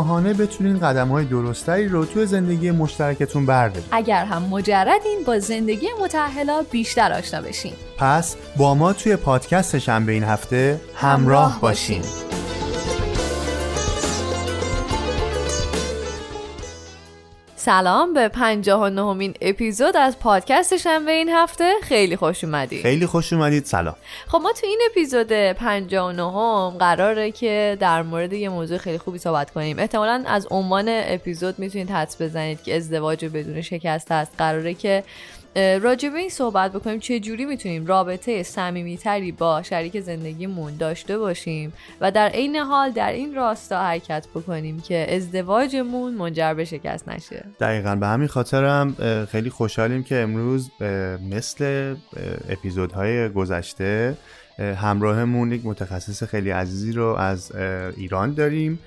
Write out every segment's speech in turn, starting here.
آگاهانه بتونین قدم های درستری رو توی زندگی مشترکتون بردارید اگر هم مجردین با زندگی متحلا بیشتر آشنا بشین. پس با ما توی پادکست شنبه این هفته همراه باشین. سلام به پنجاه و نهمین اپیزود از پادکست شنبه این هفته. خیلی خوش اومدید. خیلی خوش اومدید. سلام. خب ما تو این اپیزود پنجاه و نهم قراره که در مورد یه موضوع خیلی خوبی صحبت کنیم. احتمالا از عنوان اپیزود می‌تونید حدس بزنید که ازدواج بدون شکست هست. قراره که راجع به این صحبت بکنیم چه جوری می‌تونیم رابطه صمیمیتری با شریک زندگیمون داشته باشیم و در عین حال در این راستا حرکت بکنیم که ازدواجمون منجر به شکست نشه. دقیقا. به همین خاطرم خیلی خوشحالیم که امروز مثل اپیزودهای گذشته همراهمون یک متخصص خیلی عزیزی رو از ایران داریم.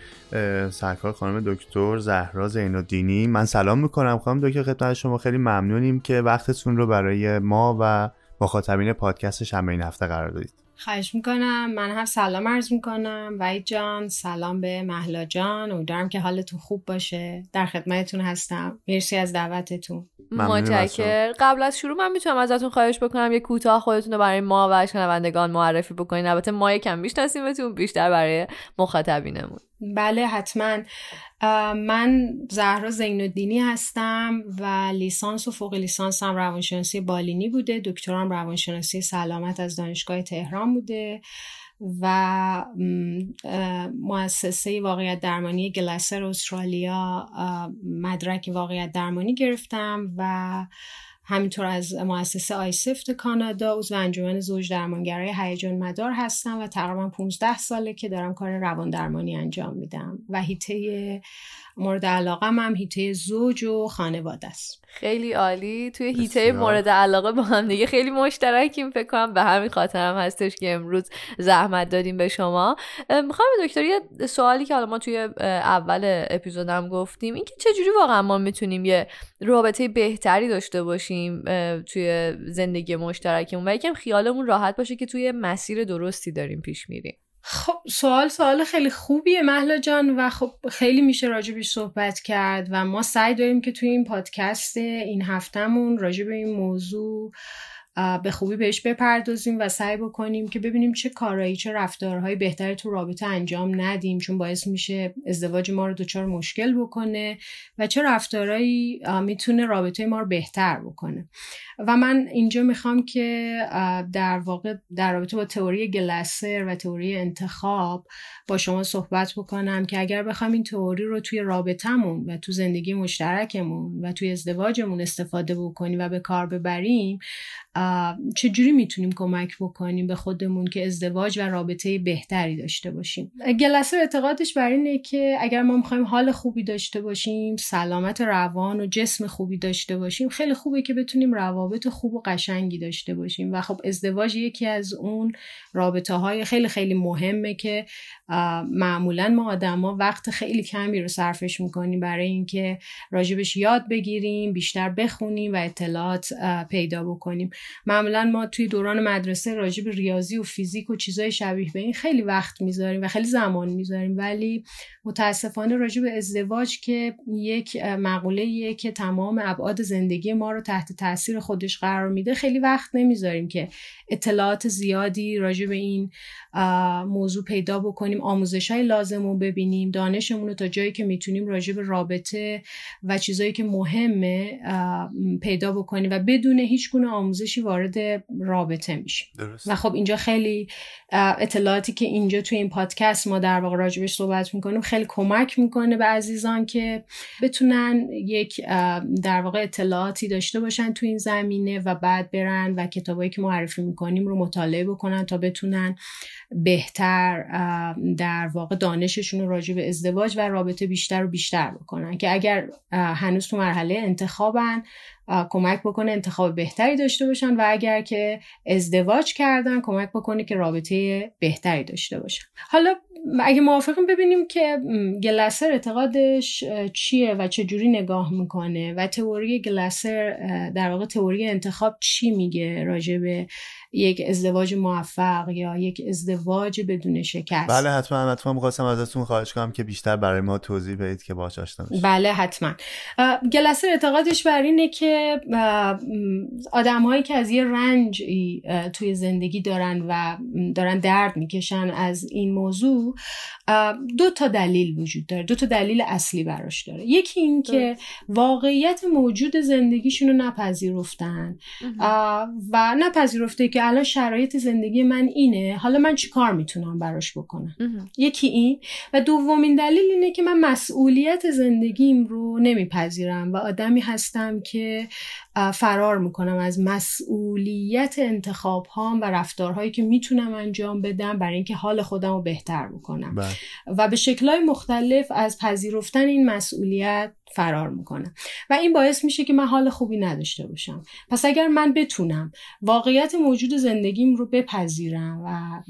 سرکار خانم دکتر زهرا زین دینی من سلام می‌کنم. خانم دکتر خدمت شما خیلی ممنونیم که وقتتون رو برای ما و مخاطبین پادکست شنبه این هفته قرار دادید. خواهش می‌کنم. من هم سلام عرض می‌کنم. وحید جان سلام به محلا جان. امیدوارم که حالتون خوب باشه. در خدمتتون هستم. مرسی از دعوتتون. متشکر قبل از شروع من می‌تونم ازتون خواهش بکنم یه کوتاه خودتون رو برای ما و شنوندگان معرفی بکنین. البته ما یکم میشناسیمتون بیشتر برای مخاطبینمون. بله حتما. من زهرا زینالدینی هستم و لیسانس و فوق لیسانس هم روانشناسی بالینی بوده. دکترام روانشناسی سلامت از دانشگاه تهران بوده و مؤسسه واقعیت درمانی گلسر استرالیا مدرک واقعیت درمانی گرفتم و همینطور از مؤسسه آیسفت کانادا عضو انجمن زوج درمانگرای هیجان مدار هستم و تقریبا 15 ساله که دارم کار روان درمانی انجام میدم. و هیته مورد علاقه هم هیته زوج و خانواده است. خیلی عالی. توی هیته مورد علاقه با هم دیگه خیلی مشترکیم فکر کنم. به همین خاطر هم هستش که امروز زحمت دادیم به شما. می‌خوام دکتر یه سوالی که حالا ما توی اول اپیزودم گفتیم. اینکه چجوری واقعا ما می‌تونیم یه رابطه بهتری داشته باشیم؟ توی زندگی مشترکمون. و یکم خیالمون راحت باشه که توی مسیر درستی داریم پیش میریم. خب سوال سوال خیلی خوبیه محلا جان. و خب خیلی میشه راجبش صحبت کرد. و ما سعی داریم که توی این پادکست این هفتهمون راجب این موضوع به خوبی بهش بپردازیم و سعی بکنیم که ببینیم چه کارایی چه رفتارهای بهتری تو رابطه انجام ندیم چون باعث میشه ازدواج ما رو دچار مشکل بکنه و چه رفتارهایی می‌تونه رابطه ما رو بهتر بکنه. و من اینجا می‌خوام که در واقع در رابطه با تئوری گلسر و تئوری انتخاب با شما صحبت بکنم که اگر بخوام این تئوری رو توی رابطمون و تو زندگی مشترکمون و توی ازدواجمون استفاده بکنیم و به کار ببریم چجوری می‌تونیم کمک بکنیم به خودمون که ازدواج و رابطه بهتری داشته باشیم؟ گلسر اعتقادش بر اینه که اگر ما می‌خوایم حال خوبی داشته باشیم سلامت روان و جسم خوبی داشته باشیم خیلی خوبه که بتونیم روابط خوب و قشنگی داشته باشیم. و خب ازدواج یکی از اون رابطه های خیلی خیلی مهمه که معمولا ما آدما وقت خیلی کمی رو صرفش می‌کنیم برای اینکه راجبش یاد بگیریم بیشتر بخونیم و اطلاعات پیدا بکنیم. معمولا ما توی دوران مدرسه راجب ریاضی و فیزیک و چیزای شبیه به این خیلی وقت می‌ذاریم و خیلی زمان می‌ذاریم. ولی متاسفانه راجب ازدواج که یک مقوله که تمام ابعاد زندگی ما رو تحت تاثیر خودش قرار میده خیلی وقت نمی‌ذاریم که اطلاعات زیادی راجع به این موضوع پیدا بکنیم آموزش های لازم رو ببینیم دانشمون رو تا جایی که می‌تونیم راجع به رابطه و چیزایی که مهمه پیدا بکنیم و بدون هیچ گونه آموزشی وارد رابطه میشیم. و خب اینجا خیلی اطلاعاتی که اینجا توی این پادکست ما در واقع راجبش صحبت می‌کنیم خیلی کمک می‌کنه به عزیزان که بتونن یک در واقع اطلاعاتی داشته باشن تو این زمینه و بعد برن و کتابایی که معرفی می‌کنیم رو مطالعه بکنن تا بتونن بهتر در واقع دانششون رو راجع به ازدواج و رابطه بیشتر و بیشتر بکنن که اگر هنوز تو مرحله انتخابن کمک بکنه انتخاب بهتری داشته باشن و اگر که ازدواج کردن کمک بکنه که رابطه بهتری داشته باشن. حالا اگه موافقیم ببینیم که گلسر اعتقادش چیه و چه جوری نگاه می‌کنه و تئوری گلسر در واقع تئوری انتخاب چی میگه راجع به یک ازدواج موفق یا یک ازدواج بدون شکست. بله حتما حتما می‌خواستم ازتون خواهش کنم که بیشتر برای ما توضیح بدید که باش آشنا بله حتما. گلسر اعتقادش بر اینه که آدمهایی که از یه رنج توی زندگی دارن و دارن درد می‌کشن از این موضوع دو تا دلیل وجود داره دو تا دلیل اصلی براش داره. یکی این که واقعیت موجود زندگیشون رو نپذیرفتن. و نپذیرفته که الان شرایط زندگی من اینه. حالا من چی کار می‌تونم براش بکنم؟ یکی این. و دومین دلیل اینه که من مسئولیت زندگیم رو نمیپذیرم و آدمی هستم که فرار می‌کنم از مسئولیت انتخاب هام و رفتارهایی که می‌تونم انجام بدم برای اینکه حال خودم رو بهتر بکنم. بله. و به شکلهای مختلف از پذیرفتن این مسئولیت فرار می‌کنم و این باعث میشه که من حال خوبی نداشته باشم. پس اگر من بتونم واقعیت موجود زندگیم رو بپذیرم و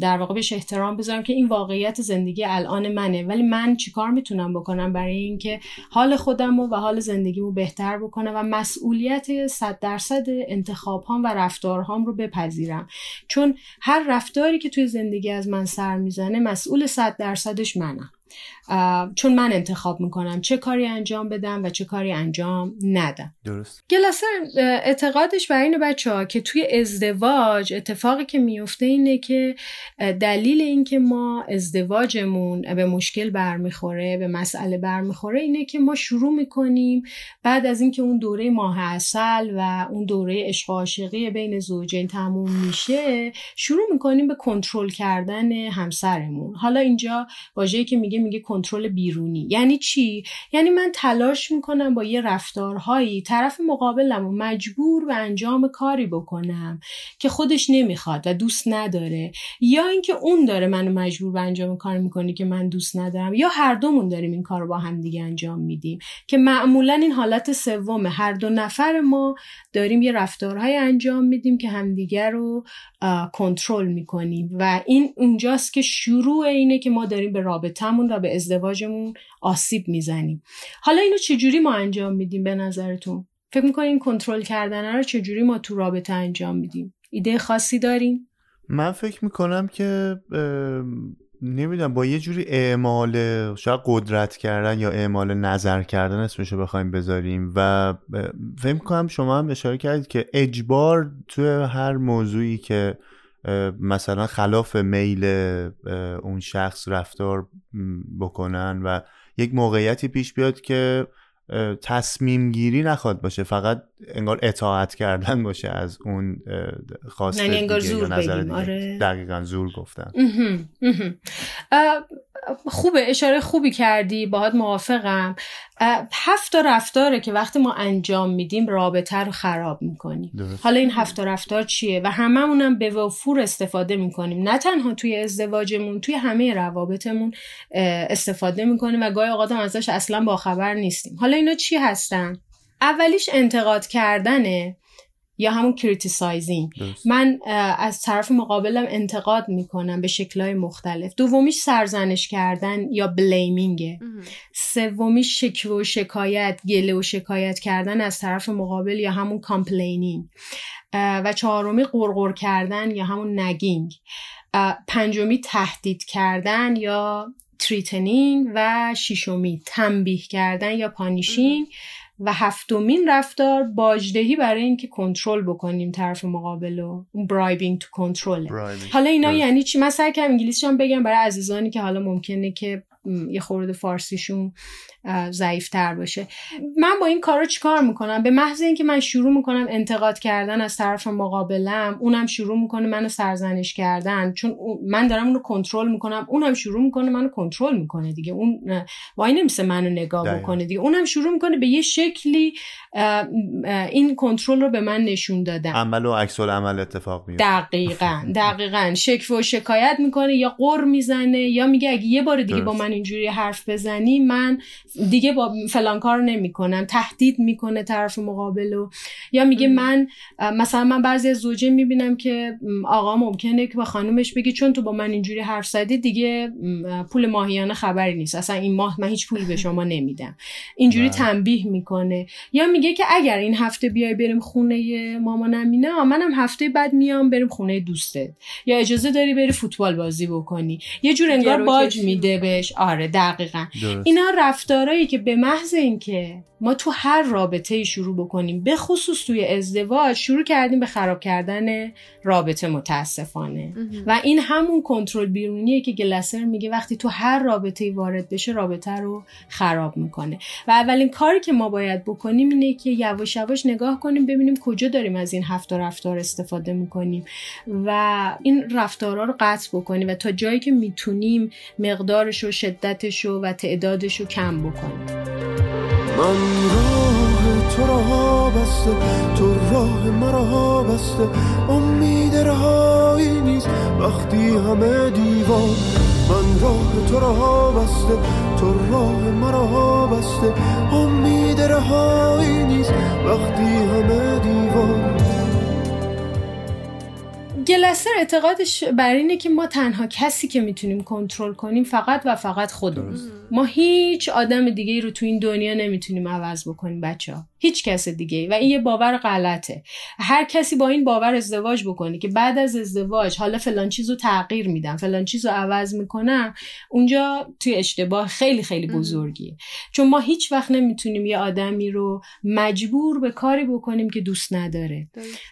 در واقع بهش احترام بذارم که این واقعیت زندگی الان منه ولی من چیکار می‌تونم بکنم برای اینکه حال خودم و حال زندگیمو بهتر بکنم و مسئولیت صد درصد انتخاب هام و رفتارهام رو بپذیرم؟ چون هر رفتاری که توی زندگی از من سر می‌زنه مسئول صد درصدش منم. چون من انتخاب می‌کنم چه کاری انجام بدم و چه کاری انجام ندم. درست. گلاسر اعتقادش بر اینه بچه ها که توی ازدواج اتفاقی که میفته اینه که دلیل اینکه ما ازدواجمون به مشکل برمیخوره به مسئله برمیخوره اینه که ما شروع می‌کنیم بعد از اینکه اون دوره ماه اصل و اون دوره عشق عاشقی بین زوجین تموم میشه شروع می‌کنیم به کنترل کردن همسرمون. حالا اینجا واژه‌ای که میگه میگه کنترل بیرونی. یعنی چی؟ یعنی من تلاش می‌کنم با یه رفتارهایی طرف مقابلم و مجبور به انجام کاری بکنم که خودش نمی‌خواد و دوست نداره. یا اینکه اون داره منو مجبور به انجام کار می‌کنه که من دوست ندارم یا هر دومون داریم این کار رو با هم دیگه انجام میدیم. که معمولا این حالت سوم هر دو نفر ما داریم یه رفتارهای انجام میدیم که همدیگر رو کنترل می‌کنیم. و این اونجاست که شروع اینه که ما داریم به رابطمون و به ازدواجمون آسیب می‌زنیم. حالا اینو چجوری ما انجام میدیم به نظرتون؟ فکر می‌کنین کنترل کردن رو چجوری ما تو رابطه انجام میدیم؟ ایده خاصی داریم من فکر می‌کنم که نمی‌دونم با یه جوری اعمال شاید قدرت کردن یا اعمال نظر کردن اسمشو بخوایم بذاریم و فکر کنم شما هم اشاره کردید که اجبار توی هر موضوعی که مثلا خلاف میل اون شخص رفتار بکنن و یک موقعیتی پیش بیاد که تصمیم گیری نخواد باشه فقط انگار اطاعت کردن باشه از اون خواسته یعنی انگار زور نظر آره. دقیقا زور گفتن خوبه اشاره خوبی کردی باهات موافقم. هفت تا رفتاره که وقتی ما انجام میدیم رابطه رو خراب می‌کنیم. حالا این هفت رفتار چیه؟ و هممونم به وفور استفاده می‌کنیم. نه تنها توی ازدواجمون توی همه روابطمون استفاده می‌کنیم و گاهی اوقات ازش اصلا باخبر نیستیم. حالا اینا چی هستن؟ اولیش انتقاد کردنه یا همون criticizing. من از طرف مقابلم انتقاد می‌کنم به شکلهای مختلف. دومیش سرزنش کردن یا blaming ه سومیش شکوه و شکایت گله و شکایت کردن از طرف مقابل یا همون complaining و چهارمی غرغر کردن یا همون nagging پنجمی تهدید کردن یا threatening و ششمی تنبیه کردن یا punishing و هفتمین رفتار باجدهی برای اینکه کنترل بکنیم طرف مقابل و bribing to control حالا اینا یعنی چی؟ من سعی کنم انگلیسی هم بگم برای عزیزانی که حالا ممکنه که یه خورده فارسیشون ضعیفتر باشه. من با این کارا چیکار می‌کنم؟ به محض اینکه من شروع می‌کنم انتقاد کردن از طرف مقابلم اونم شروع می‌کنه منو سرزنش کردن. چون من دارم اونو کنترل می‌کنم اونم شروع می‌کنه منو کنترل می‌کنه دیگه. اون وای نمیشه منو نگاه بکنه دیگه. اونم شروع می‌کنه به یه شکلی این کنترل رو به من نشون دادن. عمل و عکس عمل اتفاق میفته دقیقا دقیقا. شکف و شکایت می‌کنه یا قر می‌زنه یا میگه اگه یه بار دیگه با من اینجوری حرف بزنی من دیگه با فلان کار نمی‌کنم تهدید می‌کنه طرف مقابل و یا میگه من مثلا من بعضی از زوجه می‌بینم که آقا ممکنه که با خانومش بگه چون تو با من اینجوری حرف زدی دیگه پول ماهیانه خبری نیست. اصلا این ماه من هیچ پولی به شما نمیدم. اینجوری بله. تنبیه می‌کنه. یا میگه که اگر این هفته بیای بریم خونه مامان امینه منم هفته بعد میام بریم خونه دوستت. یا اجازه داری بری فوتبال بازی بکنی. یه جور انگار باج میده بهش. آره دقیقا. اینا رفتارهایی که به محض اینکه ما تو هر رابطه شروع بکنیم به خصوص توی ازدواج شروع کردیم به خراب کردن رابطه متاسفانه. و این همون کنترل بیرونیه که گلسر میگه وقتی تو هر رابطه وارد بشه رابطه رو خراب می‌کنه. و اولین کاری که ما باید بکنیم اینه که یواش یواش نگاه کنیم ببینیم کجا داریم از این هفت رفتار استفاده می‌کنیم. و این رفتارها رو قطع بکنیم و تا جایی که می‌تونیم مقدارش و شدتش و تعدادش رو کم بکنیم. من راه تو را بسته تو راه مرا بسته. امید رهایی نیست وقتی همه دیوان من راه تو را بسته تو راه مرا بسته. امید رهایی نیست وقتی همه دیوان گلستر اعتقادش بر اینه که ما تنها کسی که می‌تونیم کنترل کنیم فقط و فقط خودمون. ما هیچ آدم دیگه رو تو این دنیا نمی‌تونیم عوض بکنیم بچه ها. هیچ کس دیگه و این یه باور غلطه. هر کسی با این باور ازدواج بکنه که بعد از ازدواج حالا فلان چیزو تغییر میدم فلان چیزو عوض می‌کنم اونجا توی اشتباه خیلی خیلی بزرگیه. چون ما هیچ وقت نمی‌تونیم یه آدمی رو مجبور به کاری بکنیم که دوست نداره.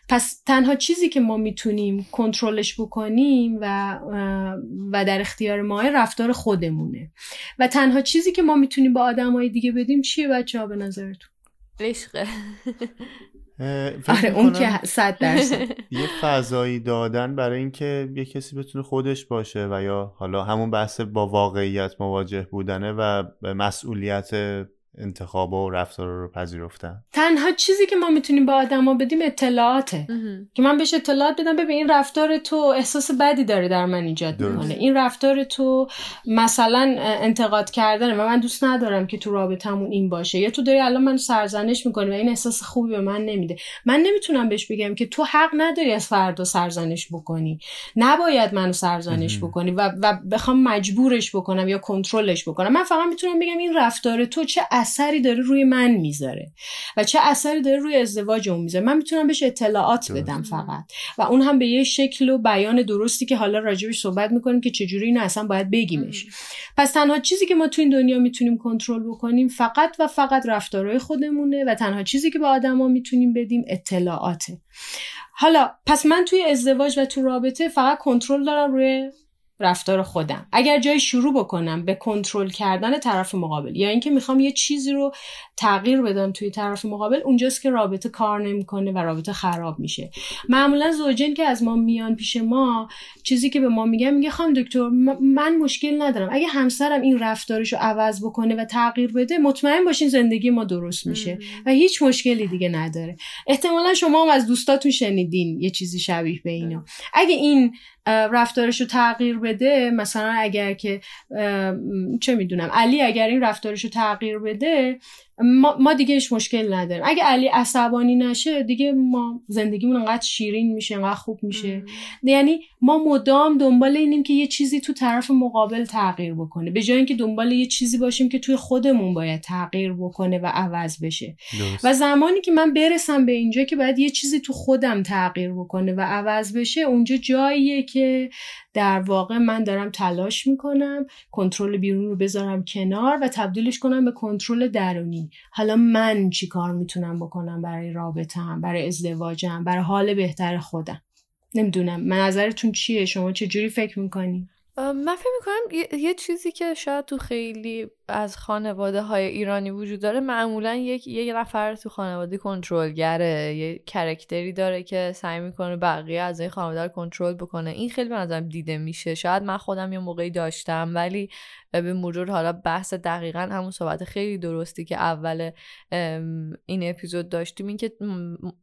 پس تنها چیزی که ما می‌تونیم کنترلش بکنیم و و در اختیار ما رفتار خودمونه. و تنها چیزی که ما می‌تونیم با آدمای دیگه بدیم چیه بچه ها به نظرتون؟ عشقه آره اون که صد درصد. یه فضایی دادن برای اینکه یه کسی بتونه خودش باشه و یا حالا همون بحث با واقعیت مواجه بودنه و مسئولیت انتخاب و رفتار رو پذیرفتن. تنها چیزی که ما می‌تونیم به آدما بدیم اطلاعاته. که من بهش اطلاعات بدم ببین این رفتار تو احساس بدی داره در من ایجاد می‌کنه. این رفتار تو مثلا انتقاد کردن و من دوست ندارم که تو رابطمون این باشه. یا تو داری الان من سرزنش می‌کنی و این احساس خوبی به من نمیده. من نمی‌تونم بهش بگم که تو حق نداری از فردا سرزنش بکنی. نباید منو سرزنش بکنی و, و بخوام مجبورش بکنم یا کنترلش بکنم. من فقط می‌تونم بگم این رفتار تو چه اثری داره روی من می‌ذاره و چه اثری داره روی ازدواج اون می‌ذاره. من می‌تونم بهش اطلاعات بدم فقط. و اون هم به یه شکل و بیان درستی که حالا راجبش صحبت می‌کنیم که چجوری اینو اصلا باید بگیمش. پس تنها چیزی که ما تو این دنیا می‌تونیم کنترل بکنیم فقط و فقط رفتارهای خودمونه و تنها چیزی که به آدما می‌تونیم بدیم اطلاعاته. حالا پس من توی ازدواج و تو رابطه فقط کنترل دارم روی رفتار خودم. اگر جای شروع بکنم به کنترل کردن طرف مقابل یا اینکه می‌خوام یه چیزی رو تغییر بدم توی طرف مقابل اونجاست که رابطه کار نمی‌کنه و رابطه خراب میشه. معمولا زوجین که از ما میان پیش ما چیزی که به ما میگن میگه خانم دکتر من مشکل ندارم. اگه همسرم این رفتارش رو عوض بکنه و تغییر بده مطمئن باشین زندگی ما درست میشه و هیچ مشکلی دیگه نداره. احتمالا شما هم از دوستاتون شنیدین یه چیزی شبیه به اینا. اگه این رفتارش رو تغییر بده مثلا اگر که چه می‌دونم علی اگر این رفتارش رو تغییر بده ما, ما دیگه هیچ مشکل نداریم. اگه علی عصبانی نشه دیگه ما زندگیمون انقدر شیرین میشه انقدر خوب میشه. یعنی ما مدام دنبال اینیم که یه چیزی تو طرف مقابل تغییر بکنه. به جای اینکه دنبال یه چیزی باشیم که توی خودمون باید تغییر بکنه و عوض بشه. و زمانی که من برسم به اینجا که باید یه چیزی تو خودم تغییر بکنه و عوض بشه اونجا جاییه که در واقع من دارم تلاش می‌کنم کنترل بیرون رو بذارم کنار و تبدیلش کنم به کنترل درونی. حالا من چی کار می‌تونم بکنم برای رابطم برای ازدواجم برای حال بهتر خودم؟ نمی‌دونم. من نظرتون چیه؟ شما چه جوری فکر می‌کنی؟ من فکر می‌کنم یه،, چیزی که شاید تو خیلی از خانواده های ایرانی وجود داره معمولا یک یه نفر تو خانواده کنترلگره. یه کرکتری داره که سعی می‌کنه بقیه از این خانواده رو کنترل بکنه. این خیلی به نظرم دیده میشه. شاید من خودم یه موقعی داشتم ولی به مرور حالا بحث دقیقا همون صحبت خیلی درستی که اول این اپیزود داشتیم این که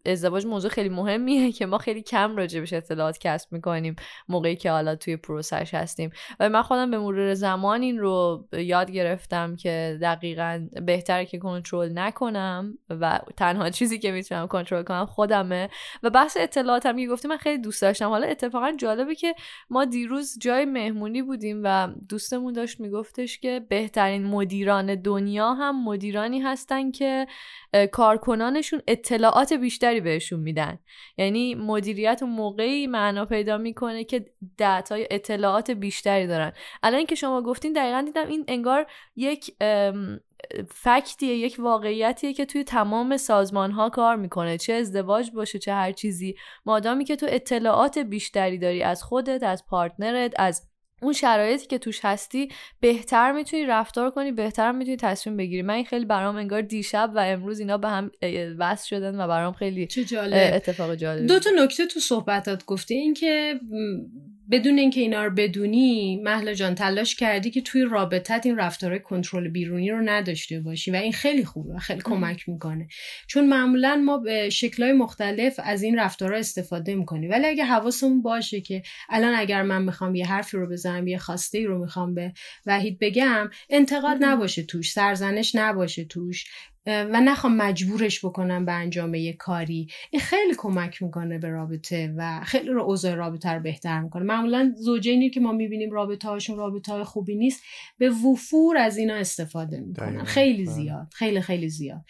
ازدواج موضوع خیلی مهمیه که ما خیلی کم راجبش اطلاعات کسب می‌کنیم موقعی که حالا توی پروسش هستیم. و من خودم به مرور زمان این رو یاد گرفتم. که دقیقا بهتره که کنترل نکنم و تنها چیزی که می‌تونم کنترل کنم خودمه. و بحث اطلاعاتم که گفتی من خیلی دوست داشتم. حالا اتفاقا جالبه که ما دیروز جای مهمونی بودیم و دوستمون داشت میگفتش که بهترین مدیران دنیا هم مدیرانی هستن که کارکنانشون اطلاعات بیشتری بهشون میدن. یعنی مدیریت اون موقعی معنا پیدا می‌کنه که دتای اطلاعات بیشتری دارن. الان که شما گفتین دقیقا دیدم این انگار یک فکتیه یک واقعیتیه که توی تمام سازمان ها کار می‌کنه. چه ازدواج باشه چه هر چیزی. مادامی که تو اطلاعات بیشتری داری از خودت از پارتنرت از اون شرایطی که توش هستی بهتر می‌تونی رفتار کنی بهتر می‌تونی تصمیم بگیری. من این خیلی برام انگار دیشب و امروز اینا به هم وصل شدن و برام خیلی چه جالب. اتفاق جالب دو تا نکته تو صحبتات گفتی. این که بدون اینکه اینا رو بدونی محلا جان تلاش کردی که توی رابطت این رفتارهای کنترل بیرونی رو نداشته باشی و این خیلی خوبه و خیلی کمک می‌کنه. چون معمولا ما به شکلهای مختلف از این رفتارها استفاده می‌کنیم. ولی اگه حواسمون باشه که الان اگر من می‌خوام یه حرفی رو بزنم یه خواسته ای رو می‌خوام به وحید بگم انتقاد نباشه توش سرزنش نباشه توش. و نخوام مجبورش بکنم به انجام یه کاری. این خیلی کمک می‌کنه به رابطه و خیلی رو اوضاع رابطه رو بهتر می‌کنه. معمولا زوجینی که ما می‌بینیم رابطه هاشون رابطه های خوبی نیست به وفور از اینا استفاده می‌کنن. خیلی بله. زیاد خیلی خیلی زیاد.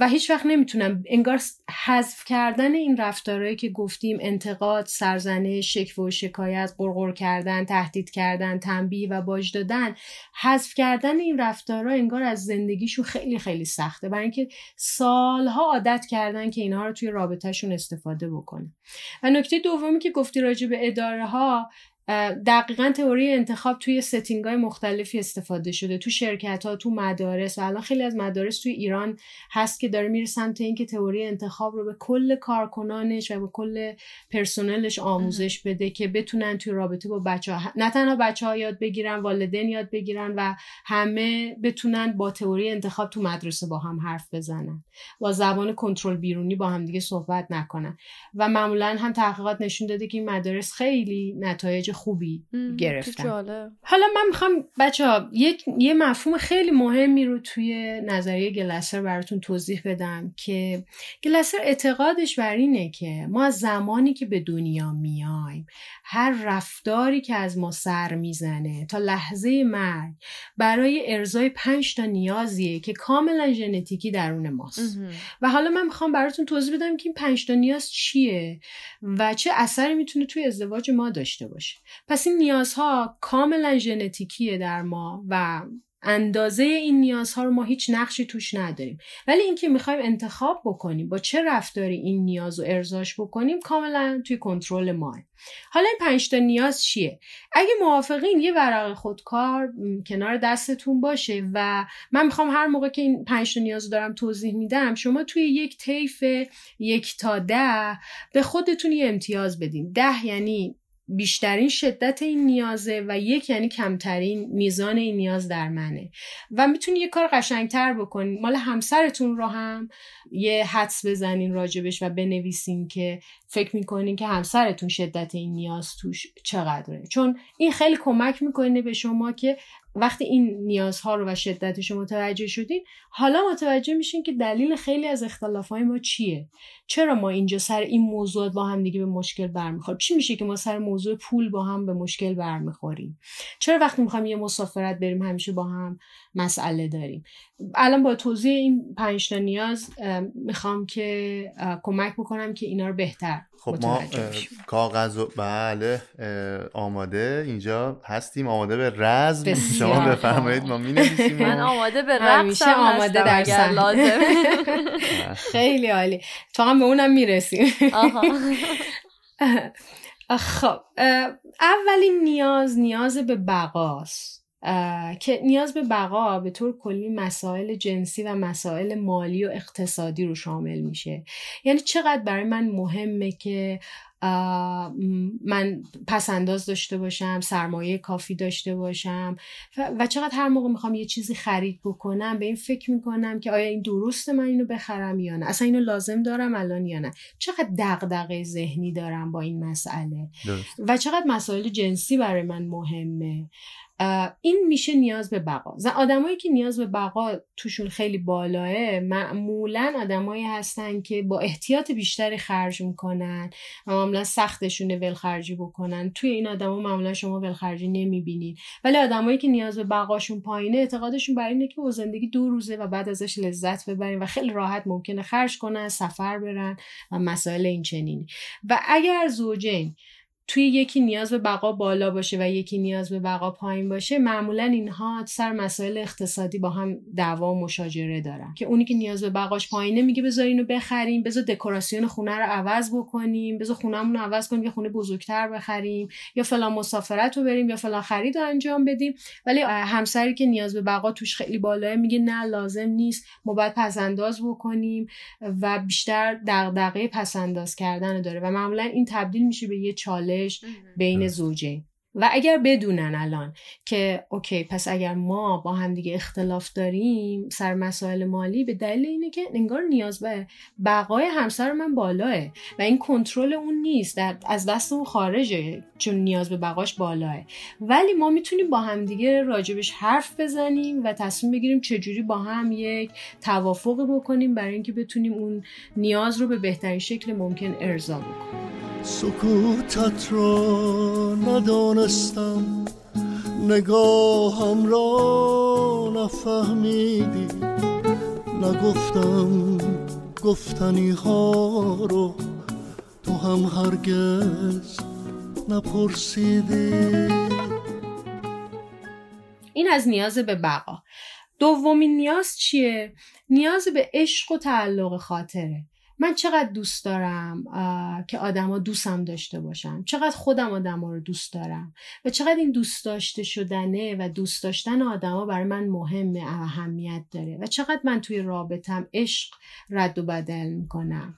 و هیچ وقت نمی‌تونم. انگار حذف کردن این رفتارهایی که گفتیم انتقاد سرزنش شکوه و شکایت قرقر کردن تهدید کردن تنبیه و باج دادن حذف کردن این رفتارها انگار از زندگیشون خیلی خیلی سخته. برای اینکه سالها عادت کردن که اینها رو توی رابطهشون استفاده بکنه و نکته دومی که گفتی راجع به اداره ها دقیقا تئوری انتخاب توی ستینگ های مختلفی استفاده شده تو شرکت ها تو مدارس و الان خیلی از مدارس توی ایران هست که داره میره سمت اینکه تئوری انتخاب رو به کل کارکنانش و به کل پرسنلش آموزش بده که بتونن توی رابطه با بچه ها نه تنها بچه ها یاد بگیرن والدین یاد بگیرن و همه بتونن با تئوری انتخاب تو مدرسه با هم حرف بزنن با زبان کنترل بیرونی با هم دیگه صحبت نکنن. و معمولا هم تحقیقات نشون داده که این مدارس خیلی نتایج خوبی گرفتن. حالا من می‌خوام بچه ها یک یه مفهوم خیلی مهمی رو توی نظریه گلسر براتون توضیح بدم که گلسر اعتقادش بر اینه که ما از زمانی که به دنیا میایم هر رفتاری که از ما سر می‌زنه تا لحظه مرگ برای ارزای پنج تا نیازیه که کاملا ژنتیکی درون ماست. و حالا من می‌خوام براتون توضیح بدم که این پنج تا نیاز چیه و چه اثری می‌تونه توی ازدواج ما داشته باشه. پس این نیازها کاملا ژنتیکیه در ما و اندازه این نیازها رو ما هیچ نقشی توش نداریم. ولی اینکه می‌خوایم انتخاب بکنیم با چه رفتاری این نیاز رو ارزاش بکنیم کاملا توی کنترل ماه. حالا این پنج تا نیاز چیه؟ اگه موافقین یه ورق خودکار کنار دستتون باشه و من می‌خوام هر موقع که این پنج تا نیاز رو دارم توضیح میدم شما توی یک طیف یک تا ده به خودتون یه امتیاز بدین. ده یعنی بیشترین شدت این نیازه و یک یعنی کمترین میزان این نیاز در منه. و می‌تونی یه کار قشنگتر بکنین مال همسرتون رو هم یه حدس بزنین راجبش و بنویسین که فکر می‌کنین که همسرتون شدت این نیاز توش چقدره. چون این خیلی کمک می‌کنه به شما که وقتی این نیازها رو و شدتش رو متوجه شدین حالا متوجه میشین که دلیل خیلی از اختلافهای ما چیه؟ چرا ما اینجا سر این موضوعات با هم دیگه به مشکل برمیخوریم؟ چی میشه که ما سر موضوع پول با هم به مشکل برمیخوریم؟ چرا وقتی می‌خوایم یه مسافرت بریم همیشه با هم مسئله داریم؟ الان با توضیح این پنج نیاز می‌خوام که کمک بکنم که اینا رو بهتر خب ما کاغذ و بله آماده. اینجا هستیم. آماده به رزم. شما بفرمایید. ما می من آماده به رقص آماده در لازم خیلی عالی. تو هم به اونم می‌رسیم. خب اولین نیاز نیاز به بقاست. که نیاز به بقا به طور کلی مسائل جنسی و مسائل مالی و اقتصادی رو شامل میشه. یعنی چقدر برای من مهمه که من پسنداز داشته باشم سرمایه کافی داشته باشم و چقدر هر موقع می‌خوام یه چیزی خرید بکنم به این فکر می‌کنم که آیا این درست من اینو بخرم یا نه؟ اصلا اینو لازم دارم الان یا نه؟ چقدر دغدغه ذهنی دارم با این مسئله؟ و چقدر مسائل جنسی برای من مهمه؟ این میشه نیاز به بقا. آدمایی که نیاز به بقا توشون خیلی بالاه معمولا آدمایی هستن که با احتیاط بیشتری خرج می‌کنن و معمولا سختشونه ولخرجی بکنن. توی این آدما معمولا شما ولخرجی نمی‌بینید ولی آدمایی که نیاز به بقاشون پایینه اعتقادشون بر اینه که زندگی دو روزه و بعد ازش لذت ببرین و خیلی راحت ممکنه خرج کنن سفر برن و مسائل این چنینی و اگر زوجین توی یکی نیاز به بقا بالا باشه و یکی نیاز به بقا پایین باشه معمولا اینها سر مسائل اقتصادی با هم دعوا و مشاجره دارن. که اونی که نیاز به بقاش پایینه میگه بذار اینو بخریم بذار دکوراسیون خونه رو عوض بکنیم بذار خونهمون رو عوض کنیم یه خونه بزرگتر بخریم یا فلان مسافرت رو بریم یا فلان خرید رو انجام بدیم. ولی همسری که نیاز به بقا توش خیلی بالاه میگه نه لازم نیست ما باید پسنداز بکنیم و بیشتر دغدغه پسنداز کردن داره. و معمولا این تبدیل میشه به یه چاله بین زوجه و اگر بدونن الان که اوکی پس اگر ما با هم دیگه اختلاف داریم سر مسائل مالی به دلیل اینه که انگار نیاز به بقای همسر من بالاه و این کنترل اون نیست در از دست اون خارجه چون نیاز به بقاش بالاه. ولی ما می‌تونیم با هم دیگه راجبش حرف بزنیم و تصمیم بگیریم چجوری با هم یک توافق بکنیم برای اینکه بتونیم اون نیاز رو به بهترین شکل ممکن ارضا بکنیم. سکوتت را ندانستم نگاهم را نفهمیدی. نگفتم گفتنی ها رو تو هم هرگز نپرسیدی. این از نیاز به بقا. دومین نیاز چیه؟ نیاز به عشق و تعلق خاطره. من چقدر دوست دارم که آدما دوستم داشته باشم چقدر خودم آدما رو دوست دارم. و چقدر این دوست داشته شدنه و دوست داشتن آدما برای من مهمه اهمیت داره. و چقدر من توی رابطم عشق رد و بدل می‌کنم.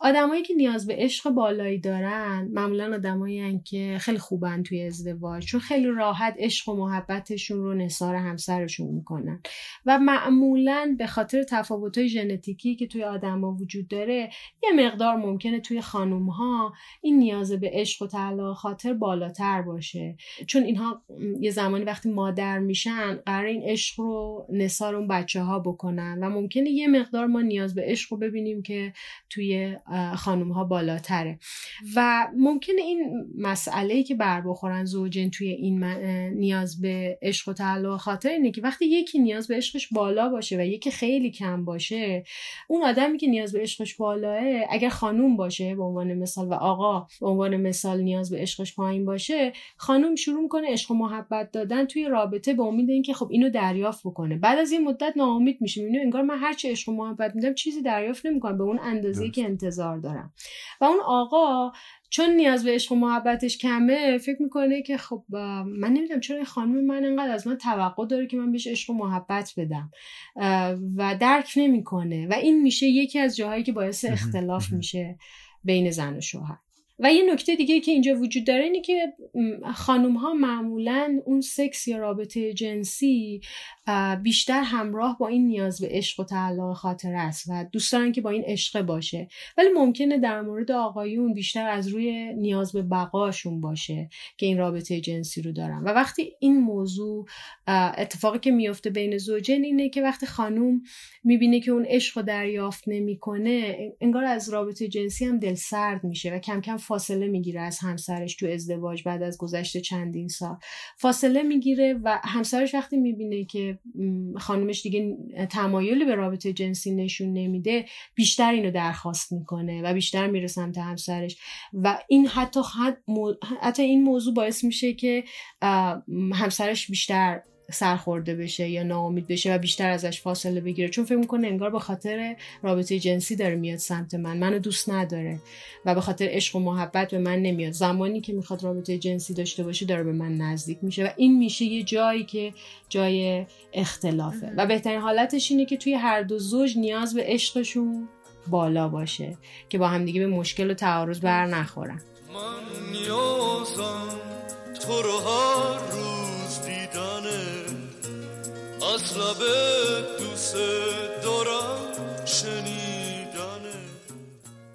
آدمایی که نیاز به عشق بالایی دارن معمولا آدمایی که خیلی خوبن توی ازدواج چون خیلی راحت عشق و محبتشون رو نثار همسرشون می‌کنن. و معمولا به خاطر تفاوت‌های ژنتیکی که توی آدما وجود داره یه مقدار ممکنه توی خانوم ها این نیاز به عشق و تعلق خاطر بالاتر باشه. چون اینها یه زمانی وقتی مادر میشن قرار این عشق رو نثار اون بچه بکنن. و ممکنه یه مقدار ما نیاز به عشق رو ببینیم که توی خانوم ها بالاتره. و ممکنه این مسئله ای که بر بخورن زوجین توی این نیاز به عشق و تعلق خاطر اینه که وقتی یکی نیاز به عشقش بالا باشه و یکی خیلی کم باشه اون آدمی که نیاز به عشقش بالاه اگر خانوم باشه به عنوان مثال و آقا به عنوان مثال نیاز به عشقش پایین باشه خانوم شروع می‌کنه عشق و محبت دادن توی رابطه به امید اینکه خب اینو دریافت بکنه. بعد از این مدت ناامید میشه. اینو انگار من هر چی عشق و محبت میدم چیزی دریافت نمی‌کنم. به اون اندازه که انتظار دارم. و اون آقا چون نیاز به عشق و محبتش کمه فکر می‌کنه که خب من نمی‌دونم چرا خانم من انقدر از من توقع داره که من بهش عشق و محبت بدم. و درک نمی‌کنه. و این میشه یکی از جاهایی که باعث اختلاف میشه بین زن و شوهر. و یه نکته دیگه که اینجا وجود داره اینه که خانم ها معمولا اون سکس یا رابطه جنسی بیشتر همراه با این نیاز به عشق و تعلق خاطر است و دوست دارن که با این عشق باشه. ولی ممکنه در مورد آقایون بیشتر از روی نیاز به بقاشون باشه که این رابطه جنسی رو دارن. و وقتی این موضوع اتفاقی که میفته بین زوجین اینه که وقتی خانوم می‌بینه که اون عشق رو دریافت نمی‌کنه انگار از رابطه جنسی هم دل سرد میشه و کم کم فاصله می‌گیره از همسرش تو ازدواج بعد از گذشته چندین سال. فاصله می‌گیره و همسرش وقتی می‌بینه که خانمش دیگه تمایلی به رابطه جنسی نشون نمیده بیشتر اینو درخواست می‌کنه و بیشتر میره سمت همسرش. و این حتی حتی این موضوع باعث میشه که همسرش بیشتر سرخورده بشه یا ناامید بشه و بیشتر ازش فاصله بگیره. چون فکر می‌کنه انگار به خاطر رابطه جنسی داره میاد سمت من. منو دوست نداره و به خاطر عشق و محبت به من نمیاد. زمانی که می‌خواد رابطه جنسی داشته باشه داره به من نزدیک میشه و این میشه یه جایی که جای اختلافه. و بهترین حالتش اینه که توی هر دو زوج نیاز به عشقشون بالا باشه که با همدیگه به مشکل و تعارض بر نخورن. من نیازم تو رو هر از لب دوست دارم شنیدنه.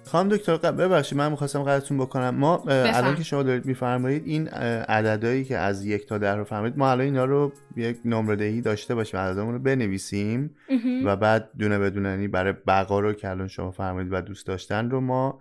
خانم دکتر ببخشید من می‌خواستم قدرتون بکنم. ما الان که شما دارید میفرمایید این عددهایی که از یک تا ده رو فرمایید ما الان اینا رو یک نمره دهی داشته باشیم عددمون رو بنویسیم و بعد دونه بدونه یعنی برای بقا رو که الان شما فرمایید و دوست داشتن رو ما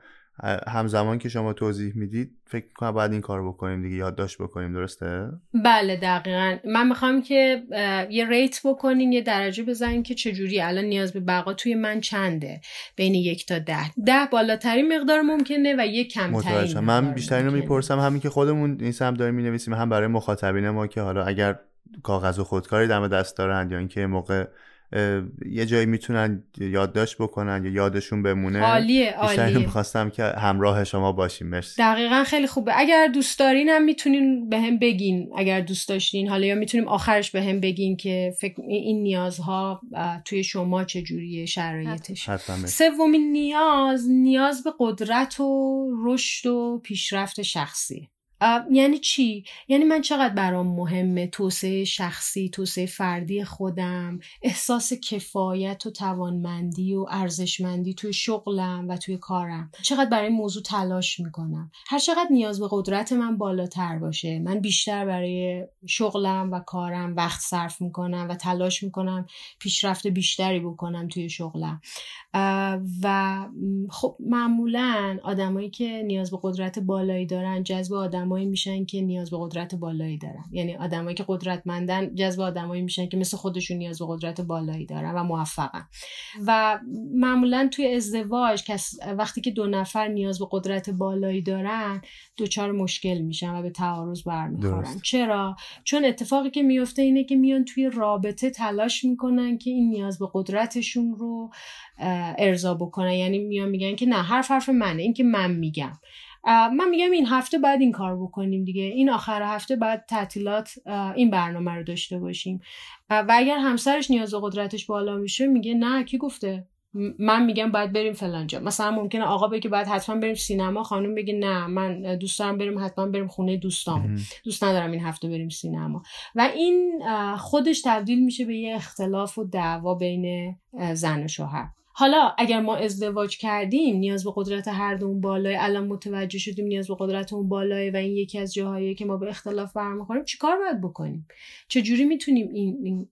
همزمان که شما توضیح می‌دید فکر کنم باید این کار بکنیم دیگه یادداشت بکنیم درسته؟ بله دقیقا. من می‌خوام که یه ریت بکنین یه درجه بزنین که چجوری الان نیاز به بقا توی من چنده بین یک تا ده. ده بالاترین مقدار ممکنه و یک کمترین من بیشترین رو. می‌پرسم. همین که خودمون این سمت داریم می‌نویسیم هم برای مخاطبین ما که حالا اگر کاغذ و خودکاری دم دست دارن یا اینکه موقع یه جایی می‌تونن یادداشت بکنن یا یادشون بمونه. عالیه عالیه. می‌خواستم که همراه شما باشیم. مرسی. دقیقا خیلی خوبه. اگر دوست دارین هم می‌تونین به هم بگین اگر دوست داشتین. حالا یا می‌تونیم آخرش به هم بگین که فکر این نیازها توی شما چجوریه شرایطش. حتما مرسی. سومین نیاز نیاز به قدرت و رشد و پیشرفت شخصی. یعنی چی؟ یعنی من چقدر برام مهمه توسعه شخصی، توسعه فردی خودم، احساس کفایت و توانمندی و ارزشمندی توی شغلم و توی کارم. چقدر برای این موضوع تلاش می‌کنم. هر چقدر نیاز به قدرت من بالاتر باشه، من بیشتر برای شغلم و کارم وقت صرف می‌کنم و تلاش می‌کنم پیشرفت بیشتری بکنم توی شغلم. و خب معمولا آدمایی که نیاز به قدرت بالایی دارن جذب آدمایی میشن که نیاز به قدرت بالایی دارن. یعنی آدمایی که قدرتمندن جذب آدمایی میشن که مثل خودشون نیاز به قدرت بالایی دارن و موفقن. و معمولا توی ازدواج کس وقتی که دو نفر نیاز به قدرت بالایی دارن دچار مشکل میشن و به تعارض برمیخورن. چرا؟ چون اتفاقی که میفته اینه که میان توی رابطه تلاش می‌کنن که این نیاز به قدرتشون رو ارضا بکنن. یعنی میان میگن که نه حرف حرف منه این که من میگم. من میگم این هفته باید این کار بکنیم دیگه. این آخر هفته باید تعطیلات این برنامه رو داشته باشیم. و اگر همسرش نیاز به قدرتش بالا میشه میگه نه کی گفته؟ من میگم باید بریم فلان جا. مثلا ممکنه آقا بگه باید حتما بریم سینما خانم بگه نه من دوست دارم بریم حتما بریم خونه دوستام. دوست ندارم این هفته بریم سینما. و این خودش تبدیل میشه به یه اختلاف و دعوا بین زن و شوهر. حالا اگر ما ازدواج کردیم نیاز به قدرت هر دومون بالای الان متوجه شدیم نیاز به قدرتمون بالای و این یکی از جاهایی که ما به اختلاف برمیخوریم چیکار باید بکنیم؟ چجوری می‌تونیم این,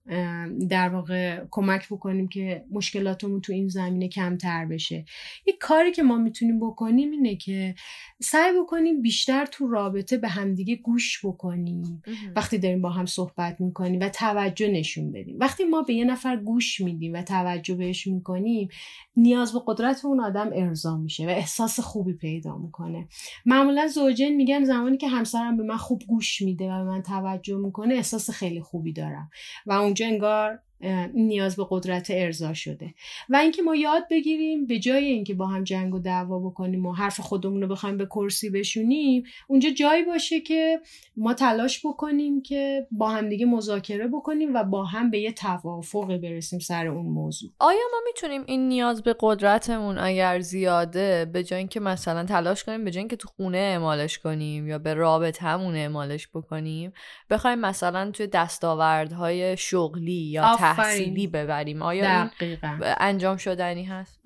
در واقع کمک بکنیم که مشکلاتمون تو این زمینه کمتر بشه؟ یک کاری که ما می‌تونیم بکنیم اینه که سعی بکنیم بیشتر تو رابطه به همدیگه گوش بکنیم. وقتی داریم با هم صحبت می‌کنیم و توجه نشون بدیم. وقتی ما به یه نفر گوش میدیم و توجه بهش می‌کنیم نیاز به قدرت اون آدم ارضا میشه و احساس خوبی پیدا می‌کنه. معمولا زوجین میگن زمانی که همسرم به من خوب گوش میده و به من توجه می‌کنه احساس خیلی خوبی دارم. و اونجا انگار نیاز به قدرت ارضا شده و اینکه ما یاد بگیریم به جای اینکه با هم جنگ و دعوا بکنیم و حرف خودمون رو بخوایم به کرسی بشونیم اونجا جایی باشه که ما تلاش بکنیم که با همدیگه مذاکره بکنیم و با هم به یه توافقی برسیم سر اون موضوع آیا ما می‌تونیم این نیاز به قدرتمون اگر زیاده به جای اینکه مثلا تلاش کنیم به جای اینکه تو خونه اعمالش کنیم یا به رابطمون اعمالش بکنیم بخوایم مثلا توی دستاوردهای شغلی یا. تحصیلی ببریم. آیا این دقیقا. انجام شدنی هست؟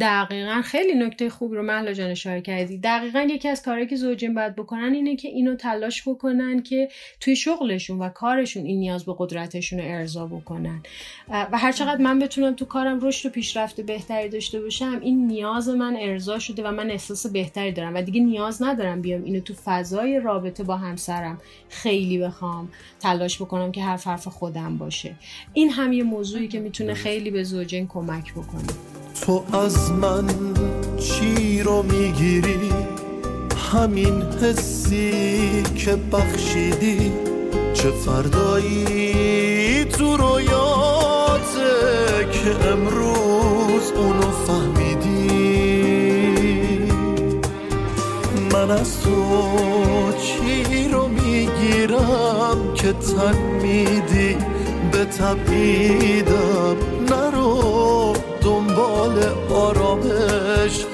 دقیقا خیلی نکته خوبی رو مهلا جان اشاره کردی. دقیقا یکی از کارهایی که زوجین باید بکنن اینه که اینو تلاش بکنن که توی شغلشون و کارشون این نیاز به قدرتشون رو ارضا بکنن. و هر چقدر من بتونم تو کارم رشد و پیشرفت بهتری داشته باشم این نیاز من ارضا شده و من احساس بهتری دارم. و دیگه نیاز ندارم بیام اینو تو فضای رابطه با همسرم خیلی بخوام تلاش بکنم که حرف حرف خودم باشه. این هم یه موضوعی که می‌تونه خیلی به زوجین کمک بکنه. تو از من چی رو می‌گیری؟ همین حسی که بخشیدی چه فردایی تو رویاته که امروز اونو فهمیدی؟ من از تو چی رو می‌گیرم که تن میدی؟ به تبعیدم نرو. دنبال آرامش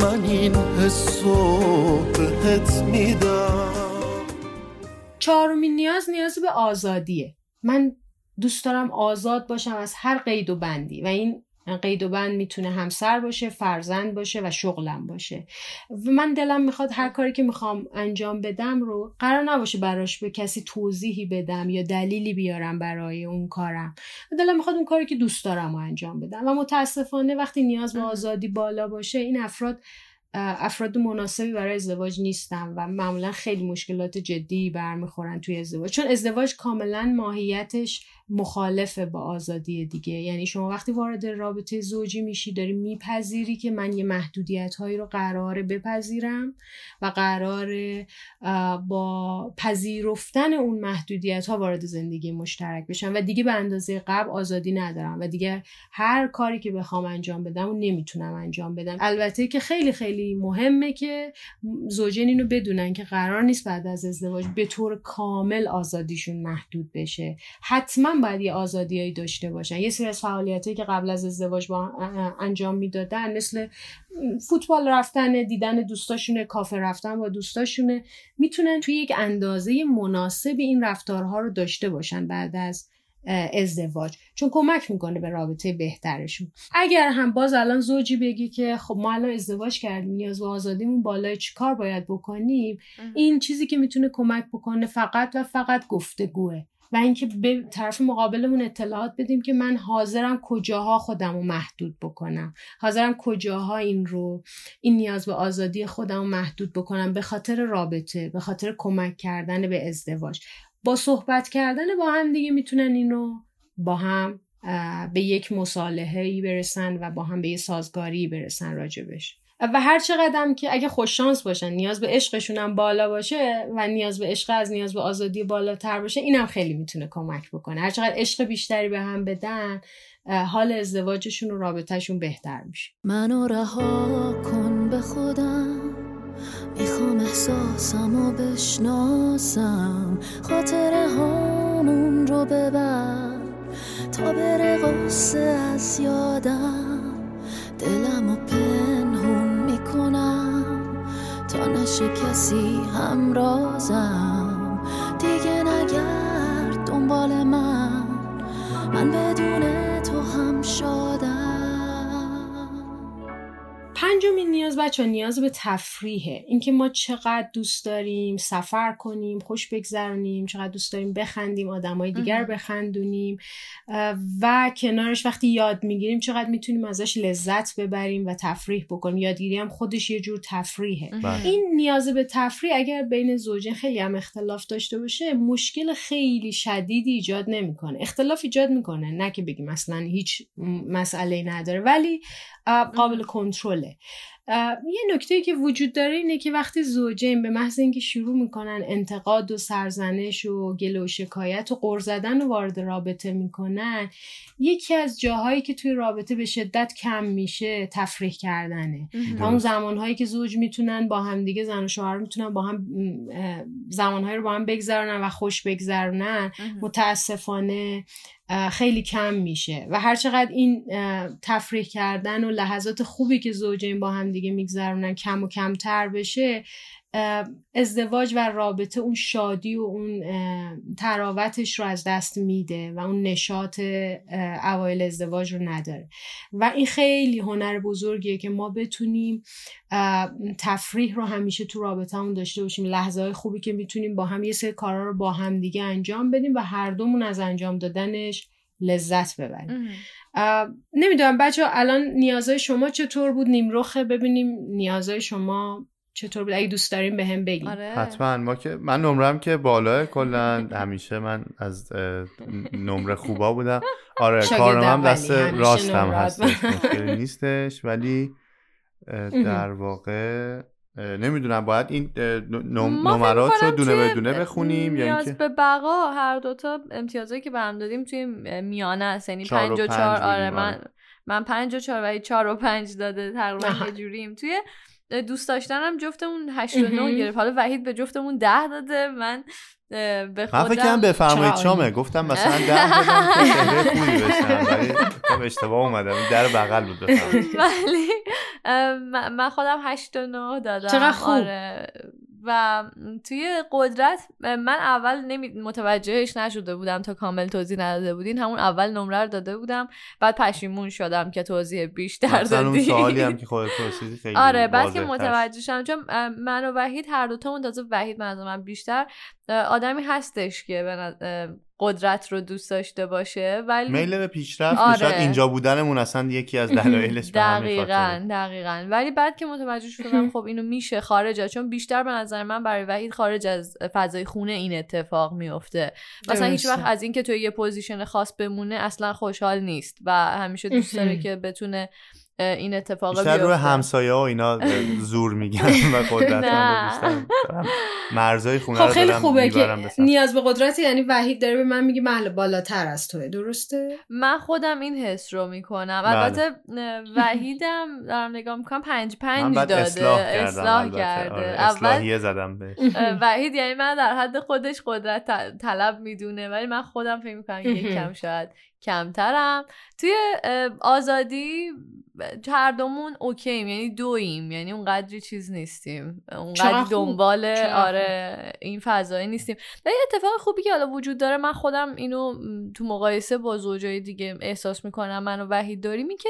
من این حسو بهت میدم. چهارمین نیاز نیاز به آزادیه. من دوست دارم آزاد باشم از هر قید و بندی و این قید و بند می‌تونه همسر باشه فرزند باشه و شغلم باشه. و من دلم می‌خواد هر کاری که می‌خوام انجام بدم رو قرار نباشه براش به کسی توضیحی بدم یا دلیلی بیارم برای اون کارم. و دلم می‌خواد اون کاری که دوست دارم رو انجام بدم. و متاسفانه وقتی نیاز به آزادی بالا باشه این افراد افراد مناسبی برای ازدواج نیستن و معمولا خیلی مشکلات جدی برمیخورن توی ازدواج. چون ازدواج کاملا ماهیتش مخالفه با آزادی دیگه. یعنی شما وقتی وارد رابطه زوجی میشی داری میپذیری که من یه محدودیت هایی رو قراره بپذیرم و قراره با پذیرفتن اون محدودیت ها وارد زندگی مشترک بشم و دیگه به اندازه قبل آزادی ندارم و دیگه هر کاری که بخوام انجام بدم و نمی‌تونم انجام بدم. البته که خیلی خیلی مهمه که زوجین اینو بدونن که قرار نیست بعد از ازدواج به طور کامل آزادیشون محدود بشه. حتما باید یه آزادیایی داشته باشن. یه سری از فعالیتایی که قبل از ازدواج با انجام می‌دادن مثل فوتبال رفتن دیدن دوستاشونه کافه رفتن با دوستاشونه می‌تونن توی یک اندازه مناسب این رفتارها رو داشته باشن بعد از ازدواج. چون کمک می‌کنه به رابطه بهترشون. اگر هم باز الان زوجی بگی که خب ما الان ازدواج کردیم نیاز به آزادیمون بالای چی کار باید بکنیم؟ این چیزی که می‌تونه کمک بکنه فقط و فقط گفتگوه. و اینکه به طرف مقابلمون اطلاعات بدیم که من حاضرم کجاها خودم رو محدود بکنم. حاضرم کجاها این رو این نیاز به آزادی خودم رو محدود بکنم به خاطر رابطه به خاطر کمک کردن به ازدواج. با صحبت کردن با هم دیگه می‌تونن اینو با هم به یک مصالحه ای برسن و با هم به یه سازگاری برسن راجبش و هر چقدر که اگه خوششانس باشن نیاز به عشقشون هم بالا باشه و نیاز به عشق از نیاز به آزادی بالاتر باشه اینم خیلی می‌تونه کمک بکنه. هر چقدر عشق بیشتری به هم بدن حال ازدواجشون و رابطهشون بهتر میشه. منو رها کن به خودم. می‌خوام احساسم و بشناسم. خاطر هامون رو ببر تا بره غصه از یادم. دلم و پنهون می‌کنم تا نشه کسی همرازم. دیگه نگرد دنبال من. من بدون تو هم شادم. پنجمین نیاز بچه نیاز به تفریحه. اینکه ما چقدر دوست داریم سفر کنیم خوش بگذرونیم چقدر دوست داریم بخندیم آدمای دیگر بخندونیم و کنارش وقتی یاد می‌گیریم چقدر می‌تونیم ازش لذت ببریم و تفریح بکنیم. یادگیری هم خودش یه جور تفریحه. این نیاز به تفریح اگر بین زوجین خیلی هم اختلاف داشته باشه مشکل خیلی شدیدی ایجاد نمی‌کنه. اختلاف ایجاد می‌کنه. نه که بگیم مثلا هیچ مسئله نداره ولی قابل یه نکته که وجود داره اینه که وقتی زوجین به محض اینکه شروع می‌کنن انتقاد و سرزنش و گله و شکایت و قر زدن و وارد رابطه می‌کنن یکی از جاهایی که توی رابطه به شدت کم میشه تفریح کردنه. و اون زمانهایی که زوج می‌تونن با هم دیگه زن و شوهر می‌تونن با هم زمانهایی رو با هم بگذرونن و خوش بگذرونن. متاسفانه خیلی کم میشه. و هرچقدر این تفریح کردن و لحظات خوبی که زوجین با هم دیگه میگذرونن کم و کمتر بشه ازدواج و رابطه اون شادی و اون تراوتش رو از دست میده و اون نشاط اوایل ازدواج رو نداره. و این خیلی هنر بزرگیه که ما بتونیم تفریح رو همیشه تو رابطه همون داشته باشیم. لحظه های خوبی که می‌تونیم با هم یه سری کارا رو با هم دیگه انجام بدیم و هر دومون از انجام دادنش لذت ببریم. نمی‌دونم بچه الان نیازهای شما چطور بود؟ نیمروخه ببینیم نیازهای شما چطور بود؟ اگه دوست داریم به هم بگیم. آره. حتما. ما که من نمرم که بالاه کلا همیشه من از نمره خوبا بودم. آره کارم هم دست راستم. هستش. مشکلی نیستش ولی در واقع نمی‌دونم. باید این نمرات رو دونه به دونه بخونیم یا اینکه به بقا هر دوتا امتیازایی که برام دادیم توی میانه است. یعنی 5 و 4 آره من آره. من 5 و 4 و 4 و 5 داده تقریبا یه جوریم. توی دوست داشتنم جفتمون 8 و 9 گرفت. حالا وحید به جفتمون 10 داده. من به خودم من فکرم بفرمایید شامه. گفتم مثلا 10 دادم که شهره خوبی بشن ولی خب اشتباه اومدم در بغل بود ولی من خودم 8 و 9 دادم. چقدر خوب. آره. و توی قدرت من اول نمی متوجهش نشده بودم تا کامل توضیح نداده بودین. همون اول نمره رو داده بودم. بعد پشیمون شدم که توضیح بیشتر دادی اون سوالی هم که خودت خیلی آره بعد که متوجه شدم چون من و وحید هر دو تا تازه وحید من من بیشتر آدمی هستش که قدرت رو دوست داشته باشه ولی میل به پیشرفت آره. اینجا بودنمون اصلا یکی از دلایلش دقیقاً دقیقاً. ولی بعد که متوجه شدم خب اینو میشه خارج چون بیشتر به نظر من برای وحید خارج از فضای خونه این اتفاق میفته. مثلا هیچ وقت از اینکه توی یه پوزیشن خاص بمونه اصلا خوشحال نیست و همیشه دوست داره که بتونه این اتفاق بیشتر روی همسایه ها اینا زور میگن و قدرت مرزای خونه خب خیلی خوبه که نیاز به قدرت یعنی وحید داره به من میگه محل بالاتر از توه درسته؟ من خودم این حس رو می‌کنم. بله. البته وحیدم دارم نگاه می‌کنم پنج پنج داده. اصلاح, اصلاح کرده. آره. اصلاحیه زدم به وحید یعنی من در حد خودش قدرت طلب می‌دونه ولی من خودم فکر می‌کنم یکم شاید کمترم. توی آزادی هر دومون اوکیم یعنی دویم یعنی اونقدری چیز نیستیم. اونقدر دنبال آره این فضایی نیستیم. و اتفاق خوبی که حالا وجود داره من خودم اینو تو مقایسه با زوجای دیگه احساس می‌کنم من و وحید داریم این که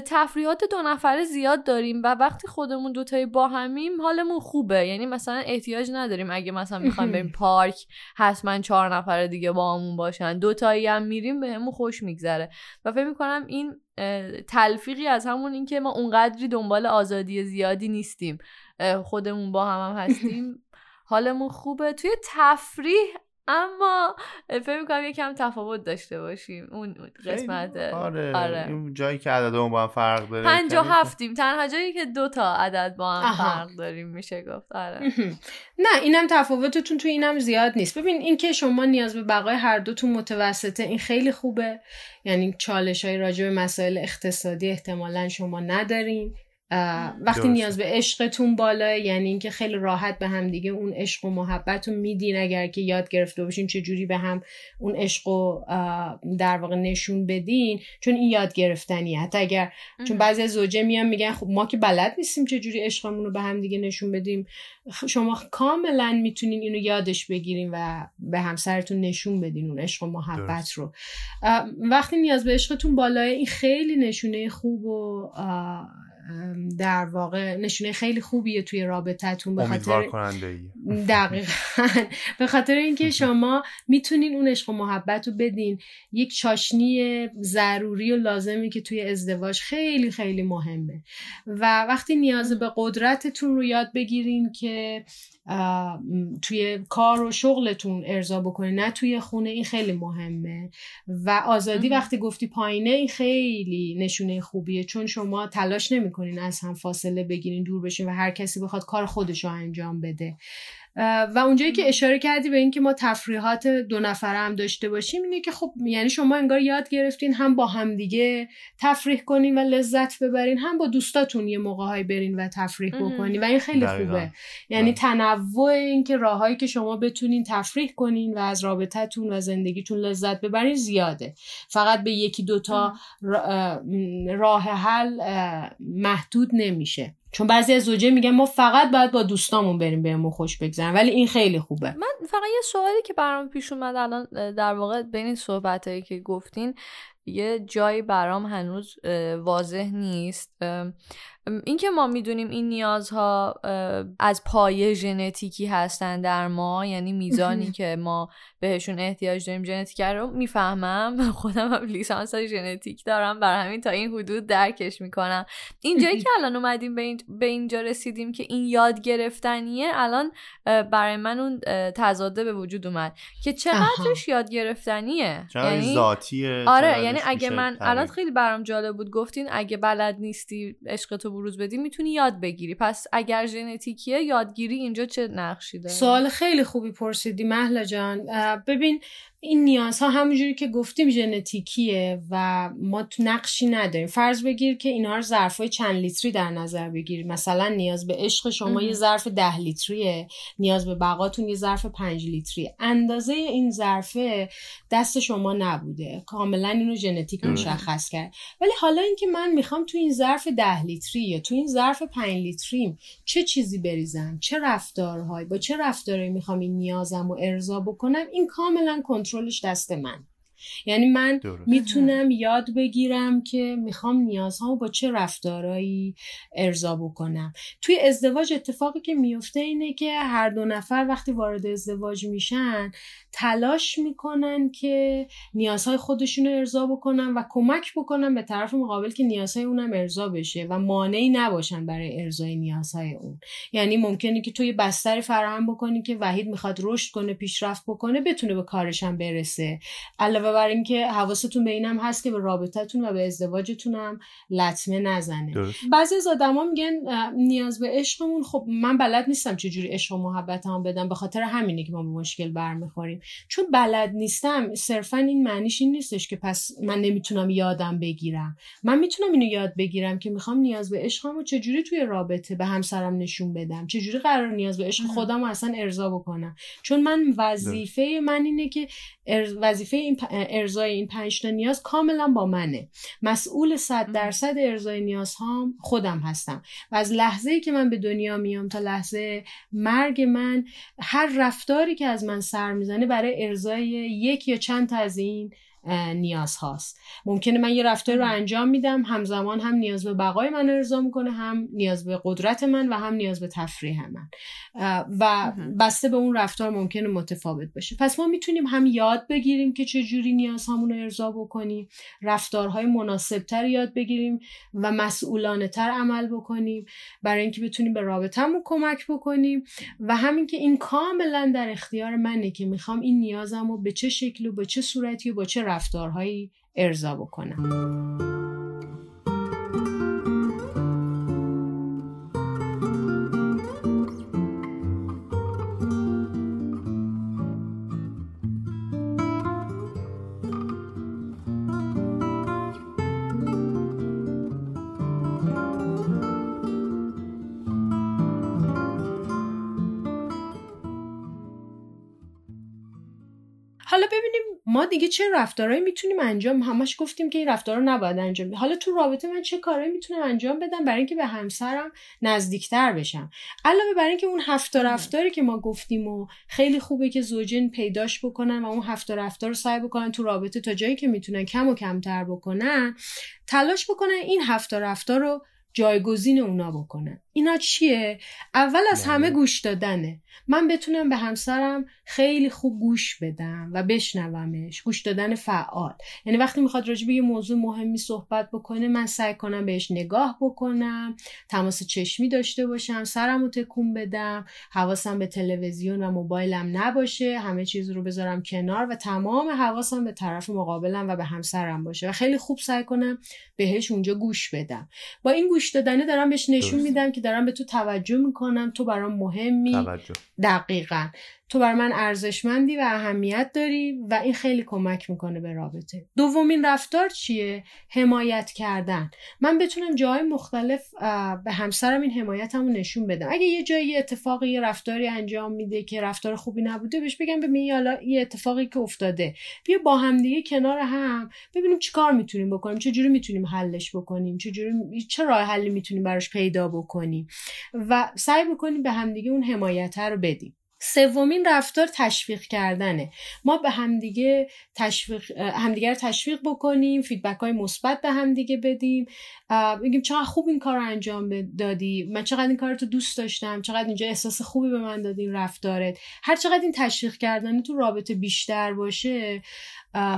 تفریحات دو نفره زیاد داریم و وقتی خودمون دوتایی با همیم حالمون خوبه. یعنی مثلا احتیاج نداریم. اگه مثلا می‌خوایم بریم پارک حتما چهار نفر دیگه با همون باشن. دوتایی هم میریم بهمون خوش میگذره. و فکر می‌کنم این تلفیقی از همون اینکه ما اونقدری دنبال آزادی زیادی نیستیم خودمون با هم, هم هستیم حالمون خوبه. توی تفریح اما فکر می‌کنم یکم تفاوت داشته باشیم. اون قسمت آره, آره. این جایی که عددمون با هم فرق داره پنج و هفتیم. تنها جایی که دو تا عدد با هم فرق داریم میشه گفت. آره. نه اینم تفاوتتون تو اینم زیاد نیست. ببین این که شما نیاز به بقای هر دوتون متوسطه این خیلی خوبه. یعنی چالش های راجع به مسائل اقتصادی احتمالا شما ندارین. وقتی نیاز به عشقتون بالاه یعنی اینکه خیلی راحت به هم دیگه اون عشق و محبت رو میدین اگر که یاد گرفته باشین چه جوری به هم اون عشق و در واقع نشون بدین چون این یاد گرفتنیه. حتی اگر چون بعضی از زوجه میان میگن خب ما که بلد نیستیم چه جوری عشقمون رو به هم دیگه نشون بدیم. شما کاملا می‌تونین اینو یادش بگیرین و به همسرتون نشون بدین اون عشق و محبت رو. وقتی نیاز به عشقتون بالاه این خیلی نشونه خوب و در واقع نشونه خیلی خوبیه توی رابطتون به خاطر دقیقا. به خاطر اینکه شما می‌تونین اون عشق و محبت رو بدین. یک چاشنی ضروری و لازمی که توی ازدواج خیلی خیلی مهمه. و وقتی نیاز به قدرتتون رو یاد بگیرین که توی کار و شغلتون ارضا بکنه نه توی خونه این خیلی مهمه. و آزادی وقتی گفتی پایینه این خیلی نشونه خوبیه. چون شما تلاش نمی‌کنین از هم فاصله بگیرین دور بشین و هر کسی بخواد کار خودش رو انجام بده. و اونجایی که اشاره کردی به اینکه ما تفریحات دو نفره هم داشته باشیم اینه که خب یعنی شما انگار یاد گرفتین هم با همدیگه تفریح کنین و لذت ببرین هم با دوستاتون یه موقعهایی برین و تفریح بکنین. و این خیلی خوبه. یعنی بله. تنوع اینکه راههایی که شما بتونین تفریح کنین و از رابطتون و زندگیتون لذت ببرین زیاده. فقط به یکی دوتا راه حل محدود نمیشه. چون بعضی از زوجه میگن ما فقط باید با دوستامون بریم بهمون خوش بگذرن ولی این خیلی خوبه. من فقط یه سوالی که برام پیش اومد الان در واقع بین این صحبت که گفتین یه جایی برام هنوز واضح نیست. اینکه ما می‌دونیم این نیازها از پایه ژنتیکی هستن در ما یعنی میزانی که ما بهشون احتیاج داریم ژنتیک رو می‌فهمم. خودم هم لیسانس ژنتیک دارم بر همین تا این حدود درکش می‌کنم. اینجایی که الان اومدیم به, به اینجا رسیدیم که این یاد گرفتنیه الان برای من اون تضاده به وجود اومد که چقدرش یاد گرفتنیه. یعنی ذاتیه آره یعنی یعنی اگه من الان خیلی برام جالب بود گفتین اگه بلد نیستی عشق تو بروز بدی می‌تونی یاد بگیری. پس اگر ژنتیکیه یادگیری اینجا چه نقشی داره؟ سوال خیلی خوبی پرسیدی مهلا جان. ببین این نیازها همونجوری که گفتیم ژنتیکیه و ما تو نقشی نداریم. فرض بگیر که اینها رو ظرفای چند لیتری در نظر بگیر مثلا نیاز به عشق شما یه ظرف ده لیتریه. نیاز به بقاتون یه ظرف پنج لیتریه اندازه این ظرفه دست شما نبوده. کاملا اینو ژنتیک مشخص کرد. ولی حالا اینکه من می‌خوام تو این ظرف ده لیتری یا تو این ظرف پنج لیتریم چه چیزی بریزم؟ چه رفتارهایی؟ با چه رفتارهایی می‌خوام این نیازم رو ارضا بکنم؟ این کاملا کنترلش دست من. یعنی من می‌تونم یاد بگیرم که می‌خوام نیازهامو با چه رفتارایی ارضا بکنم. توی ازدواج اتفاقی که میفته اینه که هر دو نفر وقتی وارد ازدواج میشن تلاش می‌کنن که نیازهای خودشون رو ارضا بکنن و کمک بکنن به طرف مقابل که نیازهای اونم ارضا بشه و مانعی نباشن برای ارضای نیازهای اون. یعنی ممکنه که توی بستری فراهم بکنی که وحید می‌خواد رشد کنه پیشرفت بکنه بتونه به کارش هم برسه. علاوه بر اینکه حواستون به اینم هست که به رابطتون و به ازدواجتون هم لطمه نزنه. بعضی از آدما میگن نیاز به عشقمون خب من بلد نیستم چجوری عشق و محبت هم بدم به خاطر همینه که ما به مشکل برمیخوریم. چون بلد نیستم صرفا این معنیش این نیستش که پس من نمی‌تونم یادم بگیرم. من می‌تونم اینو یاد بگیرم که می‌خوام نیاز به عشقم و چجوری توی رابطه به همسرم نشون بدم؟ چجوری قرار نیاز به عشق خودم رو اصلا ارضا بکنم؟ چون من وظیفه من اینه که وظیفه این ارزای این پنج تا نیاز کاملا با منه. مسئول صد درصد ارزای نیاز هم خودم هستم. و از لحظه ای که من به دنیا میام تا لحظه مرگ من هر رفتاری که از من سر می‌زنه برای ارزای یک یا چند تا از این نیاز هاست. ممکنه من یه رفتاری رو انجام میدم همزمان هم نیاز به بقای من ارضا می‌کنه هم نیاز به قدرت من و هم نیاز به تفریح من. و بسته به اون رفتار ممکنه متفاوت باشه. پس ما می‌تونیم هم یاد بگیریم که چجوری نیاز همون رو ارضا بکنیم رفتارهای مناسبتر یاد بگیریم و مسئولانه تر عمل بکنیم برای اینکه بتونیم به رابطهمون کمک بکنیم. و همین که این کاملا در اختیار منه که می‌خوام این نیازم رو به چه شکل و به چه صورتی و با چه رفتارهایی ارضا بکنم. حالا ببینیم ما دیگه چه رفتارهایی می‌تونیم انجام همش گفتیم که این رفتارا نباید انجام حالا تو رابطه من چه کارهایی می‌تونم انجام بدم برای اینکه به همسرم نزدیکتر بشم؟ علاوه بر اینکه اون هفت رفتاری که ما گفتیم و خیلی خوبه که زوجین پیداش بکنن و اون هفت رفتار رو سعی بکنن تو رابطه تا جایی که می‌تونن کم و کمتر بکنن تلاش بکنن این هفت رفتار رو جایگزین اونا بکنن. اینا چیه؟ اول از همه بله. گوش دادنه. من بتونم به همسرم خیلی خوب گوش بدم و بشنومش. گوش دادن فعال. یعنی وقتی می‌خواد راجع به یه موضوع مهمی صحبت بکنه من سعی کنم بهش نگاه بکنم تماس چشمی داشته باشم سرم رو تکون بدم حواسم به تلویزیون و موبایلم نباشه همه چیز رو بذارم کنار و تمام حواسم به طرف مقابلم و به همسرم باشه و خیلی خوب سعی کنم بهش اونجا گوش بدم. با این گوش دادنه دارم بهش نشون میدم که دارم به تو توجه می‌کنم تو برام مهمی. توجه. دقیقا. تو بر من ارزشمندی و اهمیت داری و این خیلی کمک می‌کنه به رابطه. دومین رفتار چیه؟ حمایت کردن. من بتونم جای مختلف به همسرم این حمایتمو نشون بدم. اگه یه جایی اتفاقی یه رفتاری انجام میده که رفتار خوبی نبوده بهش بگم ببین حالا یه اتفاقی که افتاده. بیا با همدیگه کنار هم ببینیم چیکار می‌تونیم بکنیم چه جوری می‌تونیم حلش بکنیم چه جوری چه راه حلی می‌تونیم براش پیدا بکنیم. و سعی بکنیم به همدیگه اون حمایت رو بدیم. سومین رفتار تشویق کردنه. ما به همدیگه تشویق همدیگه رو تشویق بکنیم فیدبک های مثبت به همدیگه بدیم. بگیم چقدر خوب این کار رو انجام دادی. من چقدر این کار تو دوست داشتم. چقدر اینجا احساس خوبی به من دادی این رفتارت. هر چقدر این تشویق کردن تو رابطه بیشتر باشه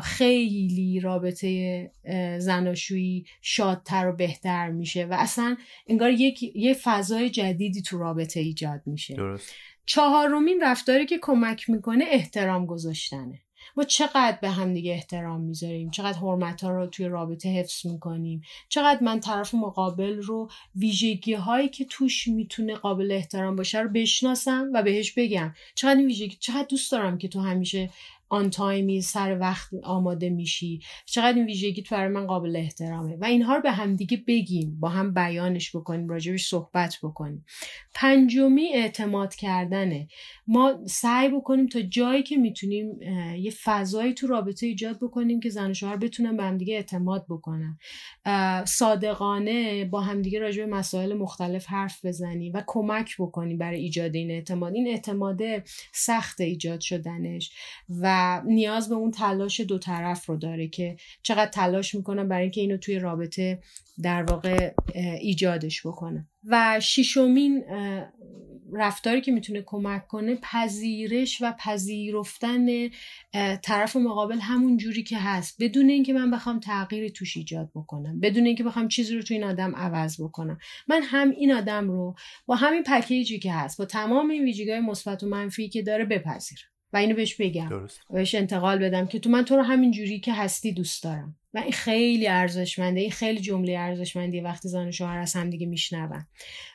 خیلی رابطه زناشویی شادتر و بهتر میشه و اصلا انگار یک یه فضای جدیدی تو رابطه ایجاد میشه. درست. چهارمین رفتاری که کمک می‌کنه احترام گذاشتنه. ما چقدر به هم دیگه احترام می‌ذاریم؟ چقدر حرمت ها رو توی رابطه حفظ می‌کنیم؟ چقدر من طرف مقابل رو ویژگی هایی که توش می‌تونه قابل احترام باشه رو بشناسم و بهش بگم؟ چقدر ویژگی چقدر دوست دارم که تو همیشه آن تایمی سر وقت آماده میشی. چقدر این ویژگی تو برای من قابل احترامه. و اینها رو به هم دیگه بگیم. با هم بیانش بکنیم راجبش صحبت بکنیم. پنجمی اعتماد کردنه. ما سعی بکنیم تا جایی که می‌تونیم یه فضایی تو رابطه ایجاد بکنیم که زن و شوهر بتونن به همدیگه اعتماد بکنن. صادقانه با همدیگه راجع به مسائل مختلف حرف بزنیم و کمک بکنیم برای ایجاد این اعتماد. این اعتماد سخت ایجاد شدنش. و نیاز به اون تلاش دو طرف رو داره که چقدر تلاش می‌کنن برای اینکه اینو توی رابطه در واقع ایجادش بکنه. و شیشمین رفتاری که می‌تونه کمک کنه پذیرش و پذیرفتن طرف مقابل همون جوری که هست. بدون اینکه من بخوام تغییری توش ایجاد بکنم. بدون اینکه بخوام چیزی رو تو این آدم عوض بکنم. من هم این آدم رو با همین پکیجی که هست با تمام این ویژگی‌های مثبت و منفی که داره بپذیرم. و اینو بهش بگم. درست. بهش انتقال بدم که تو من تو رو همین جوری که هستی دوست دارم. و این خیلی ارزشمنده این خیلی جمله ارزشمندی وقتی زن و شوهر از هم دیگه میشنون.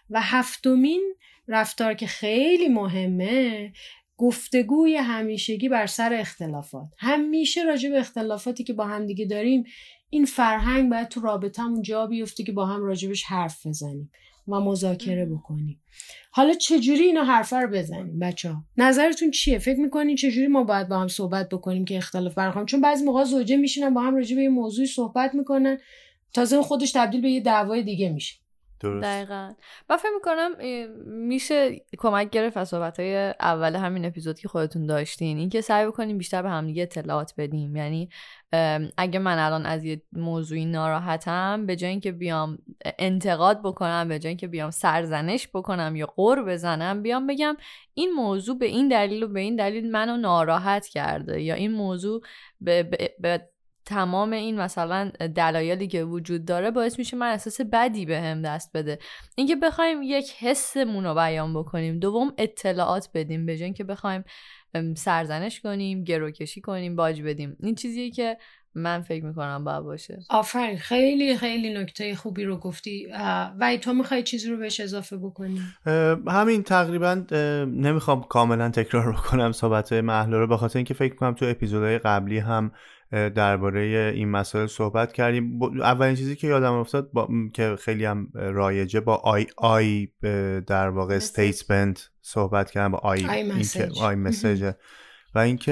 و هفتمین رفتار که خیلی مهمه گفتگوی همیشگی بر سر اختلافات. همیشه راجع به اختلافاتی که با هم دیگه داریم این فرهنگ باید تو رابطمون جا بیفته که با هم راجبش حرف بزنیم. و مذاکره بکنیم. حالا چجوری اینا حرفه رو بزنیم بچه ها نظرتون چیه؟ فکر می‌کنین چجوری ما باید با هم صحبت بکنیم که اختلاف برخوام چون بعضی موقع زوجه میشینن با هم راجع به یه موضوعی صحبت می‌کنن تازه خودش تبدیل به یه دعوای دیگه میشه. درست. دقیقا من فکر می‌کنم میشه کمک گرفت از صحبت های اول همین اپیزود که خودتون داشتین اینکه سعی بکنیم بیشتر به همدیگه اطلاعات بدیم یعنی اگه من الان از یه موضوعی ناراحتم به جای اینکه بیام انتقاد بکنم به جای اینکه بیام سرزنش بکنم یا قور بزنم بیام بگم این موضوع به این دلیل و به این دلیل منو ناراحت کرده یا این موضوع به, به تمام این مثلا دلایلی که وجود داره باعث میشه من احساس بدی به هم دست بده. اینکه بخوایم یک حسمون رو بیان بکنیم دوم اطلاعات بدیم به که بخوایم سرزنش کنیم گروکشی کنیم باج بدیم. این چیزیه که من فکر می‌کنم باید باشه. آفرین. خیلی خیلی نکته خوبی رو گفتی. و تو می‌خوای چیزی رو بهش اضافه بکنی؟ همین تقریبا نمی‌خوام کاملا تکرار بکنم صحبت مهلا رو به خاطر اینکه فکر کنم تو اپیزودهای قبلی هم درباره این مسائل صحبت کردیم. اولین چیزی که یادم افتاد با... که خیلی هم رایجه با I I در واقع statement صحبت کردم با I I message, I message. و اینکه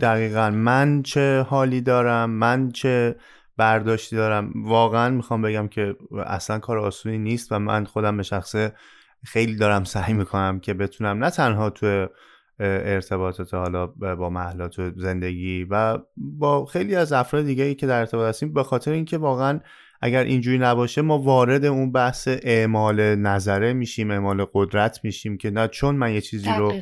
دقیقا من چه حالی دارم من چه برداشتی دارم. واقعا می‌خوام بگم که اصلا کار آسونی نیست و من خودم به شخصه خیلی دارم سعی می‌کنم که بتونم نه تنها تو ارتباطات حالا با محلات و زندگی و با خیلی از افراد دیگه ای که در ارتباط هستیم به خاطر اینکه واقعا اگر اینجوری نباشه ما وارد اون بحث اعمال نظره میشیم اعمال قدرت میشیم که نه چون من یه چیزی رو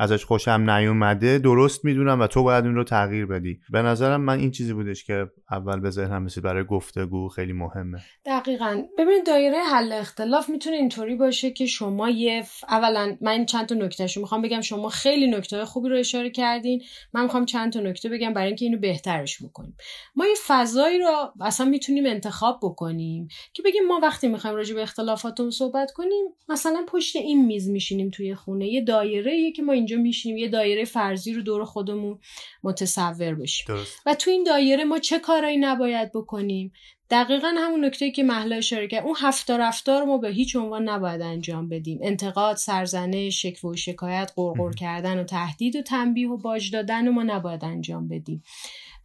ازش خوشم نیومده درست می‌دونم و تو باید اون رو تغییر بدی. به نظرم من این چیزی بودش که اول به ذهنم رسید برای گفتگو خیلی مهمه. دقیقا. ببینید دایره حل اختلاف می‌تونه اینطوری باشه که شما یه اولا من چند تا نکتهشو می‌خوام بگم شما خیلی نکته خوبی رو اشاره کردین. من می‌خوام چند تا نکته بگم برای اینکه اینو بهترش بکنیم. ما یه فضایی رو اصلا می‌تونیم انتخاب بکنیم. که بگیم ما وقتی می‌خوایم راجع به اختلافاتمون صحبت کنیم مثلا پشت این میز میشینیم توی خونه. یه دایره که ما اینجا میشینیم. یه دایره فرضی رو دور خودمون متصور بشیم. و تو این دایره ما چه کارایی نباید بکنیم؟ دقیقا همون نکته که محلا اشاره کرد. اون هفت رفتار ما به هیچ عنوان نباید انجام بدیم. انتقاد سرزنش شکوه و شکایت قرقر کردن و تهدید و تنبیه و باج دادن و ما نباید انجام بدیم.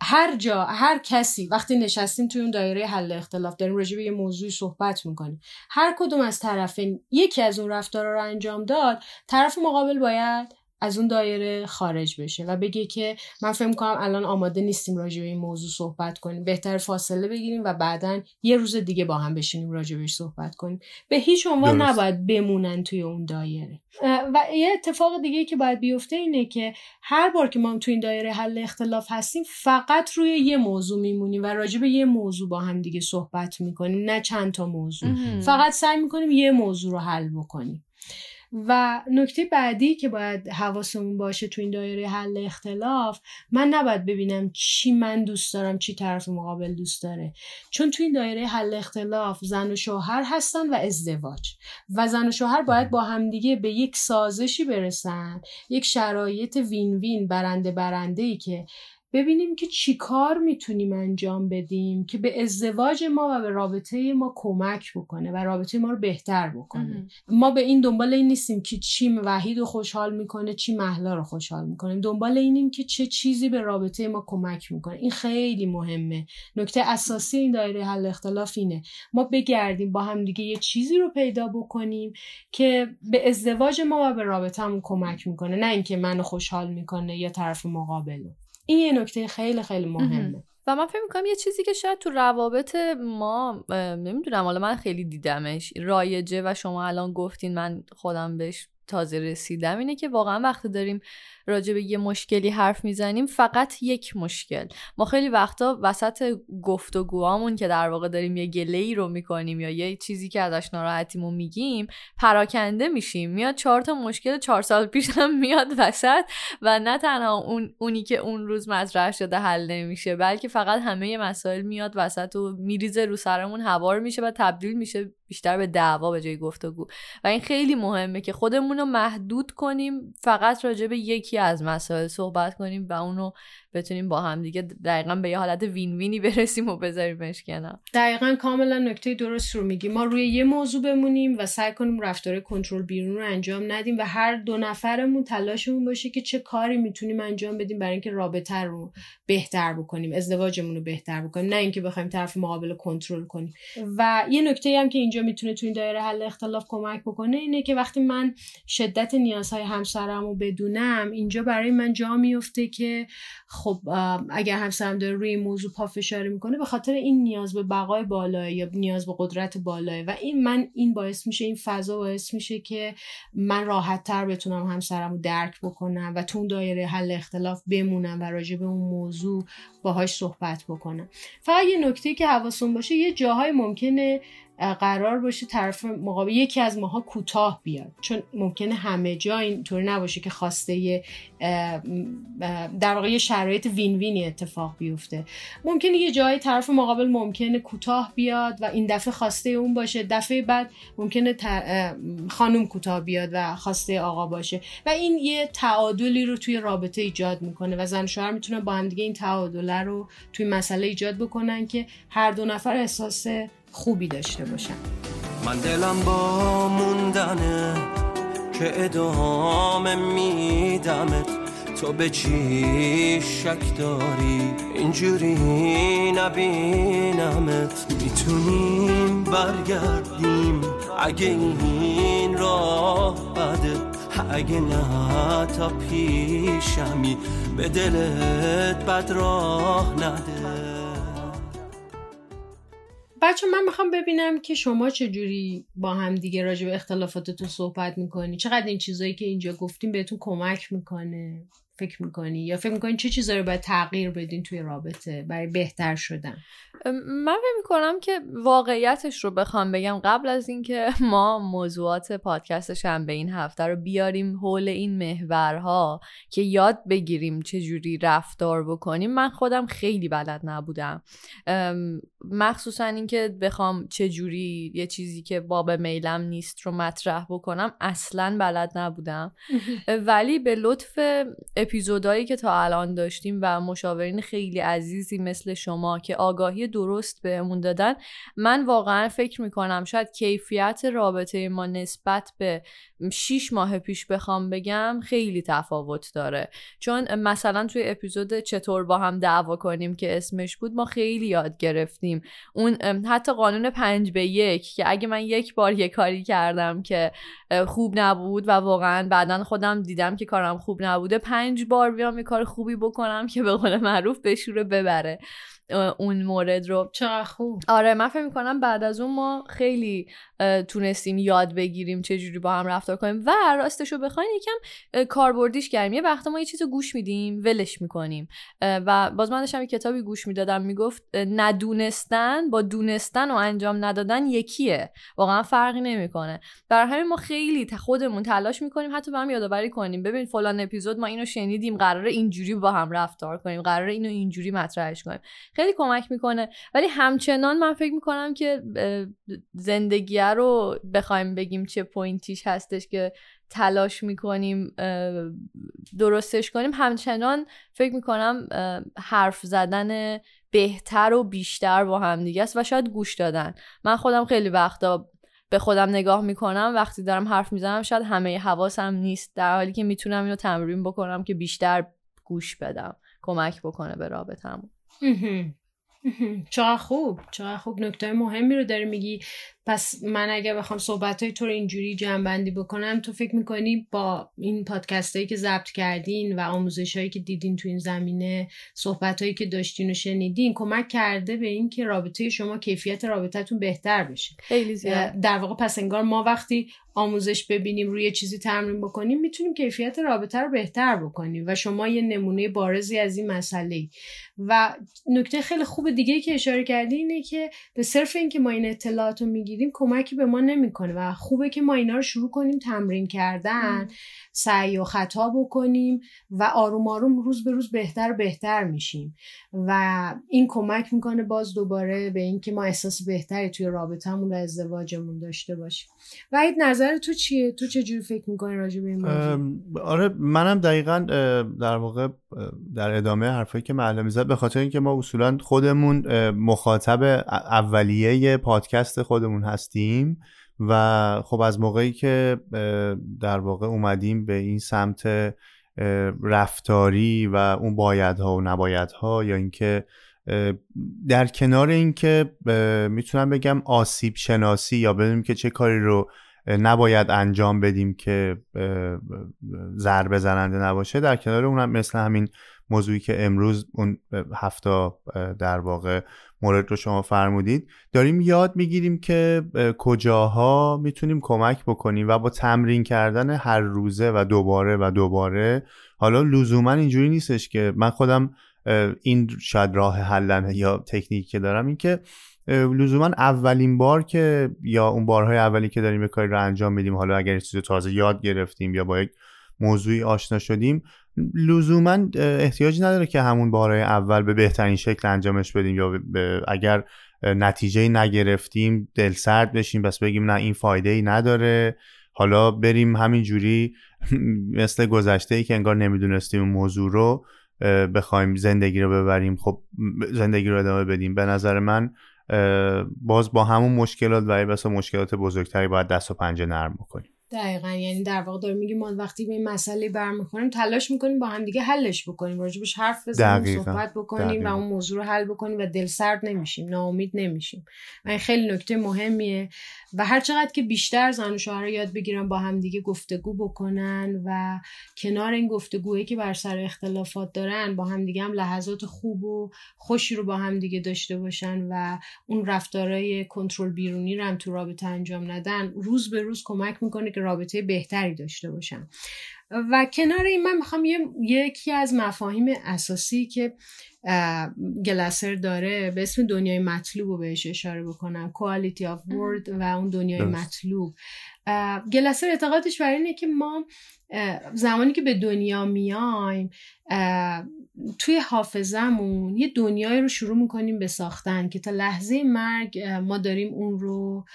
هر جا هر کسی وقتی نشستیم توی اون دایره حل اختلاف داریم راجع به یه موضوعی صحبت می‌کنیم. هر کدوم از طرفین یکی از اون رفتارا رو انجام داد طرف مقابل باید از اون دایره خارج بشه و بگه که من فکر کنم الان آماده نیستیم راجع به این موضوع صحبت کنیم. بهتر فاصله بگیریم و بعدا یه روز دیگه با هم بشینیم راجع بهش صحبت کنیم. به هیچ عنوان نباید بمونن توی اون دایره. و یه اتفاق دیگه که باید بیفته اینه که هر بار که ما تو این دایره حل اختلاف هستیم فقط روی یه موضوع میمونیم و راجع به یه موضوع با هم دیگه صحبت می‌کنیم نه چند تا موضوع. فقط سعی می‌کنیم یه موضوع رو حل بکنیم. و نکته بعدی که باید حواسمون باشه تو این دایره حل اختلاف من نباید ببینم چی من دوست دارم چی طرف مقابل دوست داره. چون تو این دایره حل اختلاف زن و شوهر هستن و ازدواج. و زن و شوهر باید با همدیگه به یک سازشی برسن یک شرایط وین وین برنده برنده ای که ببینیم که چی کار می‌تونیم انجام بدیم که به ازدواج ما و به رابطه ما کمک بکنه و رابطه ما رو بهتر بکنه. ما به این دنبال این نیستیم که چی وحید رو خوشحال می‌کنه چی محلا رو خوشحال می‌کنه. دنبال اینیم که چه چیزی به رابطه ما کمک می‌کنه. این خیلی مهمه. نکته اساسی این دایره حل اختلاف اینه. ما بگردیم با هم دیگه یه چیزی رو پیدا بکنیم که به ازدواج ما و به رابطهمون کمک می‌کنه. نه اینکه منو خوشحال می‌کنه یا طرف مقابل. این یه نکته خیلی خیلی مهمه. و من فکر می‌کنم یه چیزی که شاید تو روابط ما نمی‌دونم حالا من خیلی دیدمش رایجه و شما الان گفتین من خودم بهش تازه رسیدم اینه که واقعا وقتی داریم راجع به یه مشکلی حرف می‌زنیم فقط یک مشکل. ما خیلی وقتا وسط گفتگوهامون که در واقع داریم یه گله ای رو می‌کنیم یا یه چیزی که ازش ناراحتیمو میگیم پراکنده میشیم. میاد چهار تا مشکل چهار سال پیش هم میاد وسط و نه تنها اون اونی که اون روز مطرح شده حل نمیشه بلکه فقط همه مسائل میاد وسط و میریزه رو سرمون هوار میشه و تبدیل میشه بیشتر به دعوا به جای گفتگو و این خیلی مهمه که خودمون رو محدود کنیم فقط راجع به یکی از مسائل صحبت کنیم و اونو بتونیم با هم دیگه دقیقا به یه حالت وین وینی برسیم و بذاریمش کنار. دقیقا کاملا نکته درست رو میگیم ما روی یه موضوع بمونیم و سعی کنیم رفتار کنترل بیرون رو انجام ندیم و هر دو نفرمون تلاشمون باشه که چه کاری می‌تونیم انجام بدیم برای اینکه رابطه رو بهتر بکنیم ازدواجمون رو بهتر بکنیم نه اینکه بخوایم طرف مقابل کنترل کنیم. و یه نکته هم که اینجا می‌تونه تو این دایره حل اختلاف کمک بکنه اینه که وقتی من شدت نیازهای همسرم رو بدونم اینجا برای من جا میفته که خب اگر همسرم داره روی موضوع پافشاری می‌کنه به خاطر این نیاز به بقای بالای یا نیاز به قدرت بالای. و این من این باعث میشه این فضا باعث میشه که من راحت تر بتونم همسرم رو درک بکنم و تو دایره حل اختلاف بمونم و راجع به اون موضوع باهاش صحبت بکنم. فقط یه نکته که حواسون باشه یه جاهای ممکنه قرار باشه طرف مقابل یکی از ماها کوتاه بیاد. چون ممکنه همه جا اینطور نباشه که خواسته در واقع شرایط وین وینی اتفاق بیفته. ممکنه یه جایی طرف مقابل ممکنه کوتاه بیاد و این دفعه خواسته اون باشه. دفعه بعد ممکنه خانم کوتاه بیاد و خواسته آقا باشه. و این یه تعادلی رو توی رابطه ایجاد می‌کنه و زن شوهر می‌تونن با هم دیگه این تعادله رو توی مسئله ایجاد بکنن که هر دو نفر احساس خوبی داشته باشن. من دلم با موندنه که ادامه میدمت. تو به چی شک داری؟ اینجوری نبینمت. می‌تونیم برگردیم اگه این راه بده. اگه نه تا پیشمی به دلت بد راه نده. بچه من می‌خوام ببینم که شما چجوری با هم دیگه راجع به اختلافاتتون صحبت می‌کنی؟ چقدر این چیزایی که اینجا گفتیم بهتون کمک می‌کنه فکر می‌کنی؟ یا فکر می‌کنی چه چیزایی رو باید تغییر بدین توی رابطه برای بهتر شدن؟ من فکر می‌کنم که واقعیتش رو بخوام بگم قبل از اینکه ما موضوعات پادکست به این هفته رو بیاریم حول این محورها که یاد بگیریم چه جوری رفتار بکنیم من خودم خیلی بلد نبودم. مخصوصا اینکه بخوام چه جوری یه چیزی که باب میلم نیست رو مطرح بکنم اصلا بلد نبودم. ولی به لطف اپیزودهایی که تا الان داشتیم و مشاورین خیلی عزیزی مثل شما که آگاهی درست بهمون دادن من واقعا فکر می‌کنم شاید کیفیت رابطه ما نسبت به شیش ماه پیش بخوام بگم خیلی تفاوت داره. چون مثلا توی اپیزود چطور با هم دعوا کنیم که اسمش بود ما خیلی یاد گرفتیم. اون حتی قانون پنج به یک که اگه من یک بار یه کاری کردم که خوب نبود و واقعا بعدا خودم دیدم که کارم خوب نبوده پنج بار بیام یه کار خوبی بکنم که به قول معروف بشوره ببره. اون مورد رو. چقدر خوب. آره من فکر می‌کنم بعد از اون ما خیلی تونستیم یاد بگیریم چه جوری با هم رفتار کنیم. و راستش رو بخواین یکم کاربردیش کردیم. یه وقتا ما یه چیز گوش میدیم ولش می‌کنیم. و باز من داشتم کتابی گوش می‌دادم می‌گفت ندونستن با دونستن و انجام ندادن یکیه. واقعا فرقی نمی‌کنه. برای همین ما خیلی خودمون تلاش می‌کنیم حتی به هم یادآوری کنیم. ببین فلان اپیزود ما اینو شنیدیم قراره اینجوری با هم رفتار کنیم قراره اینو اینجوری مطرحش کنیم. خیلی کمک می‌کنه. ولی همچنان من فکر می‌کنم که زندگی رو بخوایم بگیم چه پوینتیش هستش که تلاش می‌کنیم درستش کنیم. همچنان فکر می‌کنم حرف زدن بهتر و بیشتر با هم دیگه است و شاید گوش دادن. من خودم خیلی وقتا به خودم نگاه می‌کنم وقتی دارم حرف می‌زنم شاید همه حواسم نیست در حالی که می‌تونم اینو تمرین بکنم که بیشتر گوش بدم کمک بکنه به رابطمون چقدر خوب چقدر خوب. نکته مهمی رو داری میگی. پس من اگه بخوام صحبت های تو رو اینجوری جنبندی بکنم تو فکر می‌کنی با این پادکست هایی که ضبط کردین و آموزش هایی که دیدین تو این زمینه صحبت هایی که داشتین و شنیدین کمک کرده به این که رابطه شما کیفیت رابطتون بهتر بشه. خیلی زیاد. در واقع پس انگار ما وقتی آموزش ببینیم روی چیزی تمرین بکنیم می‌تونیم کیفیت رابطه رو بهتر بکنیم و شما یه نمونه بارزی از این مسئله و نکته خیلی خوب دیگه که اشاره کردی اینه که به صرف اینکه ما این اطلاعات رو می‌گیریم کمکی به ما نمی‌کنه و خوبه که ما اینا رو شروع کنیم تمرین کردن سعی و خطا بکنیم و آروم آروم روز به روز بهتر و بهتر میشیم. و این کمک می‌کنه باز دوباره به اینکه ما احساس بهتری توی رابطهمون و ازدواجمون داشته باشیم. و این نظر تو چیه؟ تو چه جوری فکر می‌کنی راجع به این آره منم دقیقا در واقع در ادامه حرفایی که معلم زد به خاطر اینکه ما اصولا خودمون مخاطب اولیه پادکست خودمون هستیم و خب از موقعی که در واقع اومدیم به این سمت رفتاری و اون بایدها و نبایدها یا اینکه در کنار اینکه می‌تونم بگم آسیب شناسی یا بدونیم که چه کاری رو نباید انجام بدیم که ضربه زننده نباشه. در کنار اونم مثل همین موضوعی که امروز اون هفته در واقع مورد رو شما فرمودید داریم یاد می‌گیریم که کجاها می‌تونیم کمک بکنیم و با تمرین کردن هر روزه و دوباره و دوباره حالا لزوما اینجوری نیستش که من خودم این شاید راه حلمه یا تکنیکی که دارم این که لزوما اولین بار که یا اون بارهای اولی که داریم به کاری رو انجام میدیم حالا اگر چیز تازه یاد گرفتیم یا با یک موضوعی آشنا شدیم لزوما احتیاجی نداره که همون بارهای اول به بهترین شکل انجامش بدیم یا اگر نتیجه نگرفتیم دل سرد بشیم بس بگیم نه این فایده ای نداره. حالا بریم همین جوری مثل گذشته ای که انگار نمی‌دونستیم موضوع رو بخوایم زندگی رو ببریم. خب زندگی رو ادامه بدیم. به نظر من باز با همون مشکلات و بسا مشکلات بزرگتری باید دست و پنجه نرم بکنیم. دقیقا یعنی در واقع داریم میگیم ما وقتی به این مسئله برمیخوریم تلاش می‌کنیم با هم دیگه حلش بکنیم راجبش حرف بزنیم صحبت بکنیم و اون موضوع رو حل بکنیم و دل سرد نمیشیم ناامید نمیشیم. و این خیلی نکته مهمیه. و هر چقدر که بیشتر زن و شوهر یاد بگیرن با هم دیگه گفتگو بکنن و کنار این گفتگوهایی که بر سر اختلافات دارن با هم دیگه هم لحظات خوب و خوشی رو با هم دیگه داشته باشن و اون رفتارهای کنترل بیرونی رو هم تو رابطه انجام ندن روز به روز کمک می‌کنه که رابطه بهتری داشته باشن. و کنار این من می‌خوام یکی از مفاهیم اساسی که گلاسر داره به اسم دنیای مطلوب رو بهش اشاره بکنم. Quality of word و اون دنیای مطلوب. گلاسر اعتقادش بر اینه که ما زمانی که به دنیا میایم توی حافظمون یه دنیایی رو شروع می‌کنیم به ساختن که تا لحظه مرگ ما داریم اون رو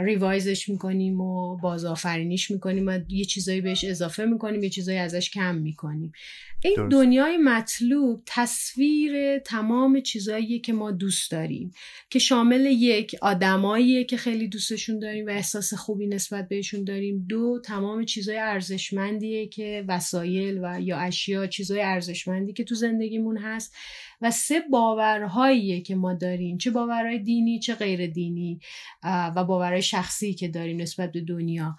ریوایزش می‌کنیم و بازآفرینیش می‌کنیم و یه چیزایی بهش اضافه می‌کنیم یه چیزایی ازش کم می‌کنیم. این درست. دنیای مطلوب تصویر تمام چیزایی که ما دوست داریم که شامل یک آدماییه که خیلی دوستشون داریم و احساس خوبی نسبت بهشون داریم. دو تمام چیزای ارزشمندیه که وسایل و یا اشیا چیزای ارزشمندی که تو زندگیمون هست. و سه باورهاییه که ما داریم. چه باورهای دینی چه غیر دینی و باورهای شخصی که داریم نسبت به دنیا.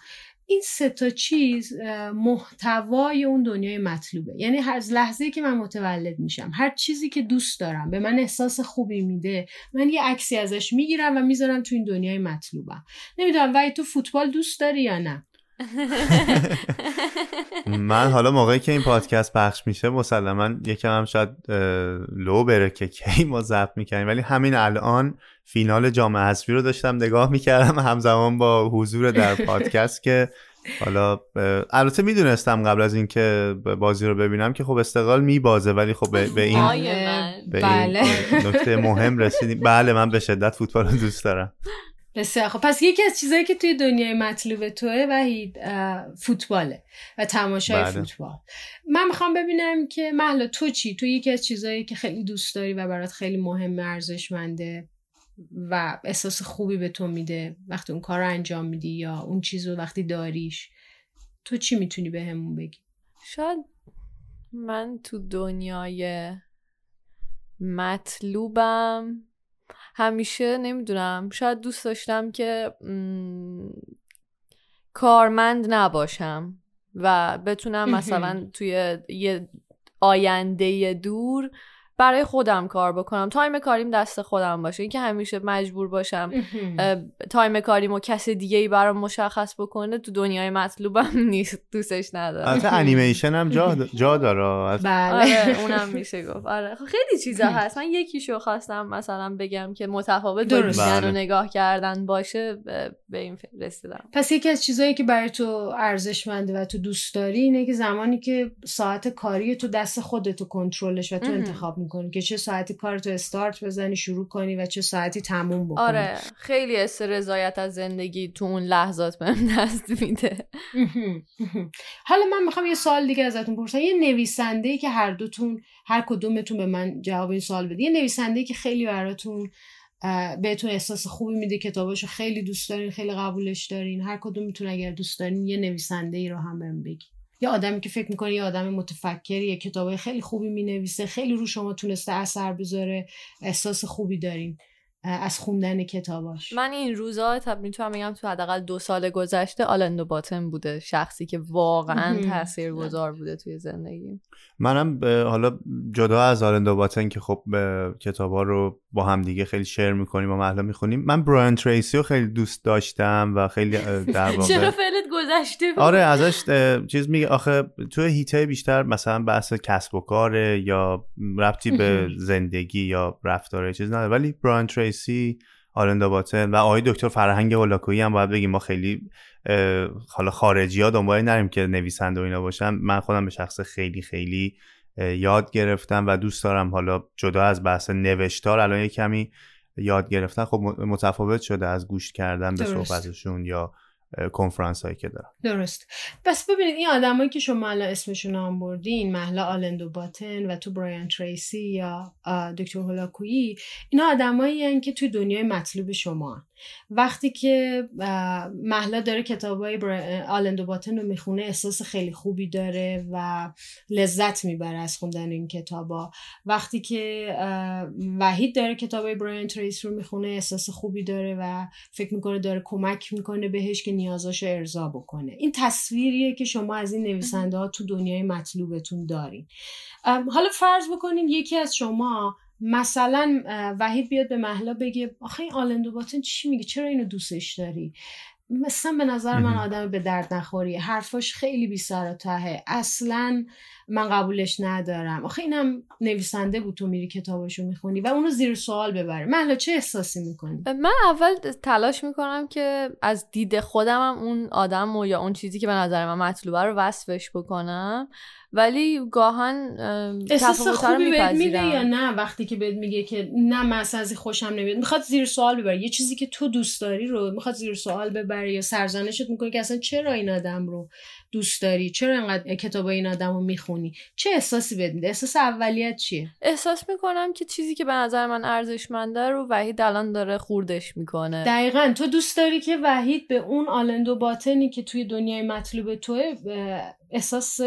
این سه تا چیز محتوای اون دنیای مطلوبه. یعنی از لحظه که من متولد میشم هر چیزی که دوست دارم به من احساس خوبی میده من یه عکسی ازش می‌گیرم و می‌ذارم تو این دنیای مطلوبم. نمی‌دونم ولی تو فوتبال دوست داری یا نه؟ من حالا موقعی که این پادکست پخش میشه مسلما یکم هم شاید لو بره که کی ما ضبط می‌کنیم ولی همین الان فینال جام حذفی رو داشتم نگاه می‌کردم همزمان با حضور در پادکست که حالا البته می‌دونستم قبل از اینکه بازی رو ببینم که خب استقلال میبازه ولی خب به, این به بله. نکته مهم رسیدیم. بله من به شدت فوتبال رو دوست دارم. بسیار خب پس یکی از چیزهایی که توی دنیای مطلوب توه وحید فوتباله و تماشای بله. فوتبال. من می‌خوام ببینم که محلا تو چی؟ تو یکی از چیزهایی که خیلی دوست داری و برات خیلی مهم ارزشمنده؟ و احساس خوبی به تو میده وقتی اون کار رو انجام میدی یا اون چیز رو وقتی داریش؟ تو چی می‌تونی به همون بگی؟ شاید من تو دنیای مطلوبم همیشه نمی‌دونم شاید دوست داشتم که کارمند نباشم و بتونم مثلا توی یه آینده دور برای خودم کار بکنم. time کاریم دست خودم باشه. اینکه همیشه مجبور باشم time کاریمو کس دیگه ای برام مشخص بکنه تو دنیای مطلوبم نیست. دوستش ندارم. البته انیمیشن هم جا, جا داره. بله. آره اونم میشه گفت. آره. خب خیلی چیزا هست. من یکیشو خواستم مثلا بگم که متفاوت درست. و بله. نگاه کردن باشه به این رسیدم. پس یکی از چیزایی که برای تو ارزشمنده و تو دوست داری اینه که زمانی که ساعت کاری تو دست خودتو کنترلش و تو انتخاب می‌کنی که چه ساعتی کارتو استارت بزنی شروع کنی و چه ساعتی تموم بکنی. آره خیلی اس رضایت از زندگی تو اون لحظات بهم دست میده. حالا من می‌خوام یه سوال دیگه ازتون پرسم. یه نویسنده ای که هر دوتون هر کدومتون به من جواب این سوال بده یه نویسنده ای که خیلی براتون بهتون احساس خوبی میده کتاباشو خیلی دوست دارین خیلی قبولش دارین. هر کدومتون اگر دوست دارین یه نویسنده ای رو هم بهم بگی یه آدمی که فکر می‌کنه یه آدم متفکری یه کتابای خیلی خوبی می‌نویسه خیلی رو شما تونسته اثر بذاره احساس خوبی دارین. از خوندن کتاباش. من این روزا می‌تونم بگم تو حداقل دو سال گذشته آلندو باتن بوده شخصی که واقعا تاثیرگذار بوده توی زندگی منم حالا جدا از آلندو باتن که خب کتابا رو با هم دیگه خیلی شیر می‌کنیم و محلا می‌خونیم من برایان تریسی رو خیلی دوست داشتم و خیلی در واقع چرا فعلت گذشته بود؟ آره ازش چیز میگه آخه توی هیته بیشتر مثلا بحث کسب و کاره یا ربطی به زندگی یا رفتاره چیز نداره. ولی برایان تریسی آلندا باتن و آقای دکتر فرهنگ هولاکویی هم باید بگیم ما خیلی حالا خارجی ها دنبال نریم که نویسنده و اینا باشن. من خودم به شخص خیلی خیلی یاد گرفتم و دوست دارم. حالا جدا از بحث نوشتار الان یه کمی یاد گرفتن. خب متفاوت شده از گوش کردن به صحبتشون یا کنفرانس هایی که دارم درست. بس ببینید این آدمایی که شما الان اسمشون هم بردین محلا آلندو باتن و تو برایان تریسی یا دکتر هولاکویی اینا آدمایی که توی دنیای مطلوب شما وقتی که محلا داره کتابای آلندو باتن رو می‌خونه احساس خیلی خوبی داره و لذت می‌بره از خوندن این کتابا. وقتی که وحید داره کتابای برایان تریس رو می‌خونه احساس خوبی داره و فکر می‌کنه داره کمک می‌کنه بهش که نیازاشو ارضا بکنه. این تصویریه که شما از این نویسنده ها تو دنیای مطلوبتون دارین. حالا فرض بکنین یکی از شما مثلا وحید بیاد به محلا بگه آخه این آلندو باتن چی میگه؟ چرا اینو دوستش داری؟ مثلا به نظر من آدم به درد نخوری حرفاش خیلی بی سر تهه. اصلا من قبولش ندارم. آخه اینم نویسنده بود تو میری کتابشو می‌خونی و اونو زیر سوال ببره. من چه احساسی می‌کنی؟ من اول تلاش می‌کنم که از دید خودمم اون آدم و یا اون چیزی که به نظر من مطلوبه رو وصفش بکنم. ولی گاهن احساس خوبی بهت میده یا نه وقتی که بهت میگه که نه من از خوشم نمیاد؟ می‌خواد زیر سوال ببره. یه چیزی که تو دوست داری رو می‌خواد زیر سوال ببره یا سرزنشت می‌کنه که اصلا چرا این آدم رو دوست داری؟ چرا انقدر کتاب این آدم رو می‌خونی؟ چه احساسی بهت میده؟ احساس اولیت چیه؟ احساس می‌کنم که چیزی که به نظر من ارزشمنده رو وحید الان داره خوردش می‌کنه. دقیقا. تو دوست داری که وحید به اون آلندو باطنی که توی دنیای مطلوب توه احساس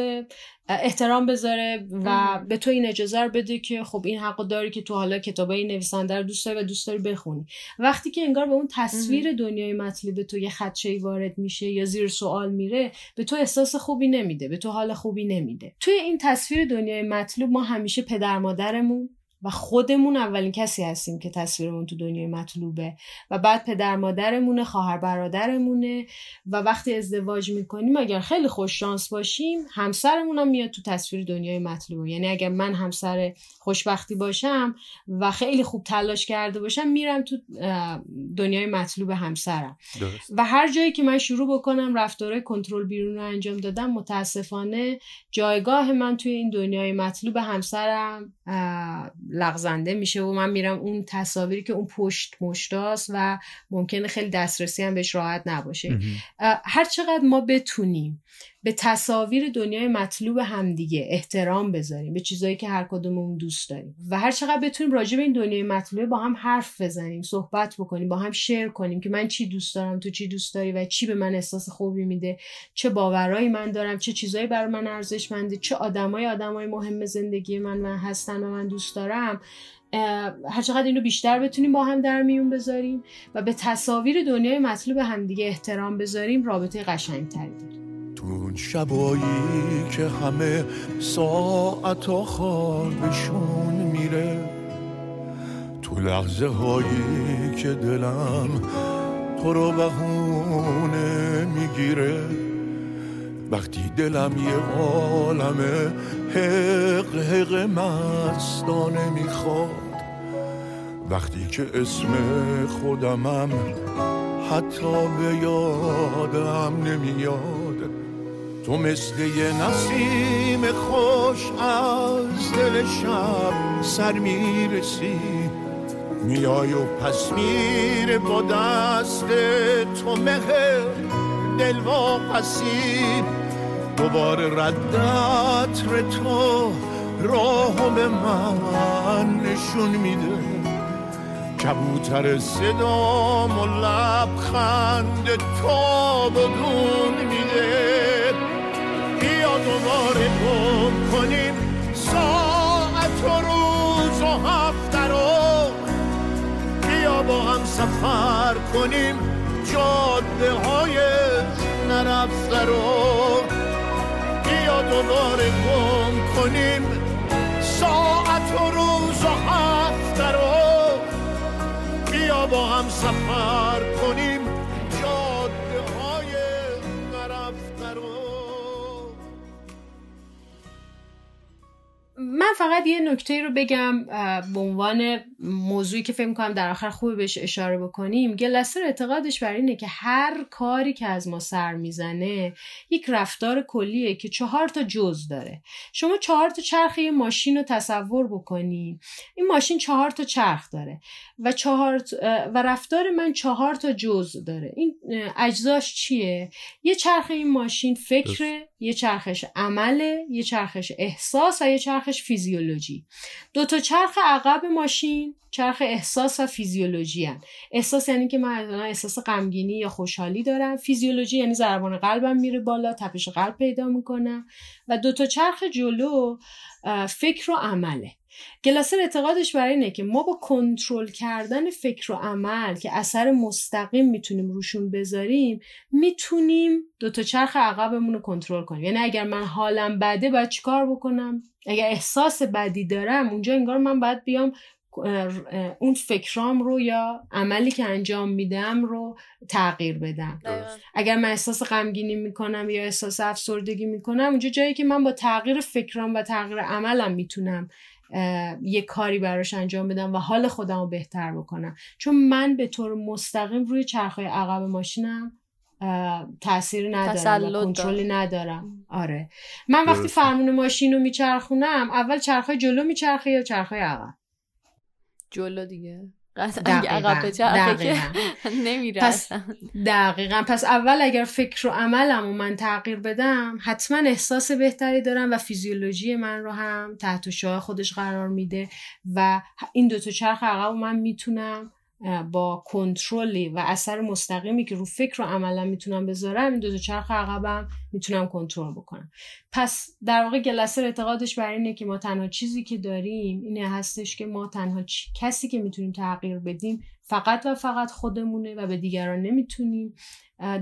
احترام بذاره و به تو این اجازه رو بده که خب این حق داری که تو حالا کتابای نویسنده رو دوست داری و دوست داری بخونی. وقتی که انگار به اون تصویر دنیای مطلوب تو یه خدشه وارد میشه یا زیر سوال میره به تو احساس خوبی نمیده به تو حال خوبی نمیده. توی این تصویر دنیای مطلوب ما همیشه پدر مادرمون و خودمون اولین کسی هستیم که تصویرمون تو دنیای مطلوبه. و بعد پدر مادرمونه خواهر برادرمونه و وقتی ازدواج می‌کنیم اگر خیلی خوش شانس باشیم همسرمون هم میاد تو تصویر دنیای مطلوبه. یعنی اگر من همسر خوشبختی باشم و خیلی خوب تلاش کرده باشم میرم تو دنیای مطلوب همسرم. و هر جایی که من شروع بکنم رفتارهای کنترل بیرون رو انجام دادم متاسفانه جایگاه من توی این دنیای مطلوب همسرم لغزنده میشه و من میرم اون تصاویری که اون پشت مشتاست و ممکنه خیلی دسترسی هم بهش راحت نباشه. هر چقدر ما بتونیم به تصاویر دنیای مطلوب همدیگه احترام بذاریم به چیزایی که هر کدوممون دوست داریم و هر چقدر بتونیم راجع به این دنیای مطلوب با هم حرف بزنیم صحبت بکنیم با هم شیر کنیم که من چی دوست دارم تو چی دوست داری و چی به من احساس خوبی میده چه باورایی من دارم چه چیزایی برای من ارزشمنده چه آدمای آدمای مهم زندگی من من هستن و من دوست دارم هر چقدر اینو بیشتر بتونیم با هم در میون بذاریم و به تصاویر دنیای مطلوب همدیگه احترام بذاریم رابطه قشنگ تری داریم. تو شبایی که همه ساعت خوابشون میره. تو لحظه هایی که دلم تو رو بهونه می‌گیره. وقتی دلم یه عالم حق حق مستانه می‌خواد. وقتی که اسم خودمم حتی به یادم نمیاد. تو مثل یه نسیم خوش از دل شب سر می‌رسی. میای و پس میره با دست تو مهر دل پسی دوباره ردت تو راهو به من نشون میده. کبوتر صدام و لبخند تو بدون میده. بیا دوباره گم کنیم. ساعت و روز و هفته رو. بیا با هم سفر کنیم. جاده های نرفته رو. بیا دوباره گم کنیم. ساعت و روز و هفته رو. بیا با هم سفر کنیم. من فقط یه نکته رو بگم به عنوان موضوعی که فکر کنم در آخر خوب بهش اشاره بکنیم گلستر اعتقادش بر اینه که هر کاری که از ما سر می‌زنه یک رفتار کلیه که چهار تا جز داره. شما چهار تا چرخ یه ماشین رو تصور بکنی این ماشین چهار تا چرخ داره و چهار و رفتار من چهار تا جز داره. این اجزاش چیه؟ یه چرخ این ماشین فکره یه چرخش عمله یه چرخش احساس و یه چرخش فیزیولوژی. دو تا چرخ عقب ماشین چرخ احساس و فیزیولوژی هن. احساس یعنی که من احساس غمگینی یا خوشحالی دارم. فیزیولوژی یعنی ضربان قلبم میره بالا تپش قلب پیدا می‌کنم و دو تا چرخ جلو فکر و عمله. گلاسر اعتقادش بر اینه که ما با کنترل کردن فکر و عمل که اثر مستقیم می‌تونیم روشون بذاریم می‌تونیم دو تا چرخ عقبمون رو کنترل کنیم. یعنی اگر من حالم بده باید چیکار بکنم؟ اگر احساس بدی دارم اونجا انگار من باید بیام اون فکرام رو یا عملی که انجام میدم رو تغییر بدم. اگر من احساس غمگینی می‌کنم یا احساس افسردگی می‌کنم اونجا جایی که من با تغییر فکرام و تغییر عملم می‌تونم یه کاری براش انجام بدم و حال خودم رو بهتر بکنم. چون من به طور مستقیم روی چرخهای عقب ماشینم تاثیر ندارم کنترلی ندارم. آره. من وقتی فرمون ماشین رو میچرخونم اول چرخهای جلو میچرخه یا چرخهای عقب؟ جلو دیگه. عقب دقیقا. نمیره پس دقیقا. پس اول اگر فکر و عملم و من تغییر بدم حتما احساس بهتری دارم و فیزیولوژی من رو هم تحت شعاع خودش قرار میده و این دوتا چرخ عقب من می‌تونم با کنترلی و اثر مستقیمی که رو فکر و عملا می‌تونم بذارم این دو چرخ عقبم می‌تونم کنترل بکنم. پس در واقع گلسر اعتقادش بر اینه که ما تنها چیزی که داریم اینه هستش که ما تنها کسی که می‌تونیم تغییر بدیم فقط و فقط خودمونه و به دیگران نمی‌تونیم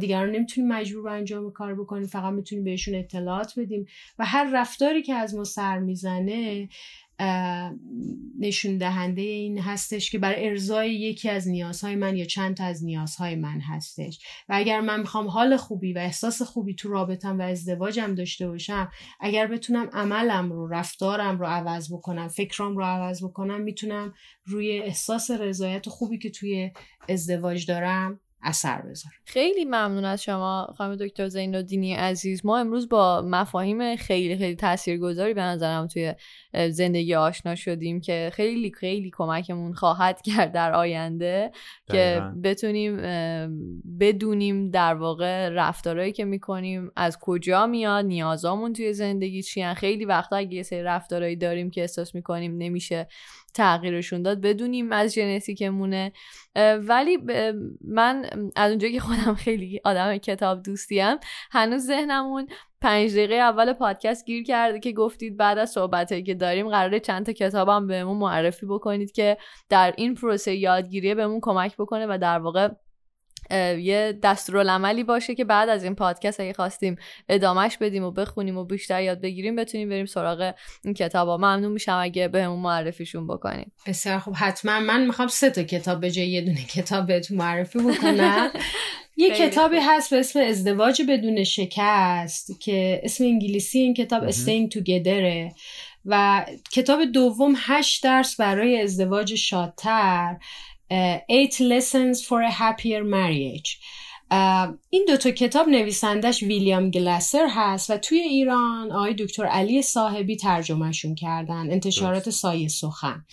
دیگران نمی‌تونیم مجبور به انجام کار بکنیم فقط می‌تونیم بهشون اطلاعات بدیم. و هر رفتاری که از ما سر می‌زنه نشون دهنده این هستش که برای ارزای یکی از نیازهای من یا چند تا از نیازهای من هستش. و اگر من می‌خوام حال خوبی و احساس خوبی تو رابطم و ازدواجم داشته باشم اگر بتونم عملم رو رفتارم رو عوض بکنم فکرام رو عوض بکنم می‌تونم روی احساس رضایت خوبی که توی ازدواج دارم اثر بذاره خیلی ممنون از شما خانم دکتر زین دینی عزیز. ما امروز با مفاهیم خیلی خیلی تاثیرگذاری به نظرم توی زندگی آشنا شدیم که خیلی خیلی کمکمون خواهد کرد در آینده که بتونیم بدونیم در واقع رفتارهایی که می‌کنیم از کجا میاد نیازامون توی زندگی چیان خیلی وقتا اگه یه سری رفتارهایی داریم که احساس می‌کنیم نمیشه تغییرشون داد بدونیم از ژنتیکمونه. ولی من از اونجا که خودم خیلی آدم کتاب دوستیم هنوز ذهنمون پنج دقیقه اول پادکست گیر کرده که گفتید بعد از صحبتهایی که داریم قراره چند تا کتابم بهمون معرفی بکنید که در این پروسه یادگیری بهمون کمک بکنه و در واقع یه دستورالعملی باشه که بعد از این پادکست اگه خواستیم ادامهش بدیم و بخونیم و بیشتر یاد بگیریم بتونیم بریم سراغ این کتاب ها ممنون میشم اگه بهمون معرفیشون بکنیم. بسیار خوب. حتما من می‌خوام سه تا کتاب به جای یه دونه کتاب بهتون معرفی بکنم. یه کتابی هست به اسم ازدواج بدون شکست که اسم انگلیسی این کتاب Staying Together و کتاب دوم هشت درس برای ازدواج شادتر. Eight Lessons for a Happier Marriage. این دوتا کتاب نویسندش ویلیام گلاسر هست و توی ایران آقای دکتر علی صاحبی ترجمهشون کردن انتشارات سایه سخن.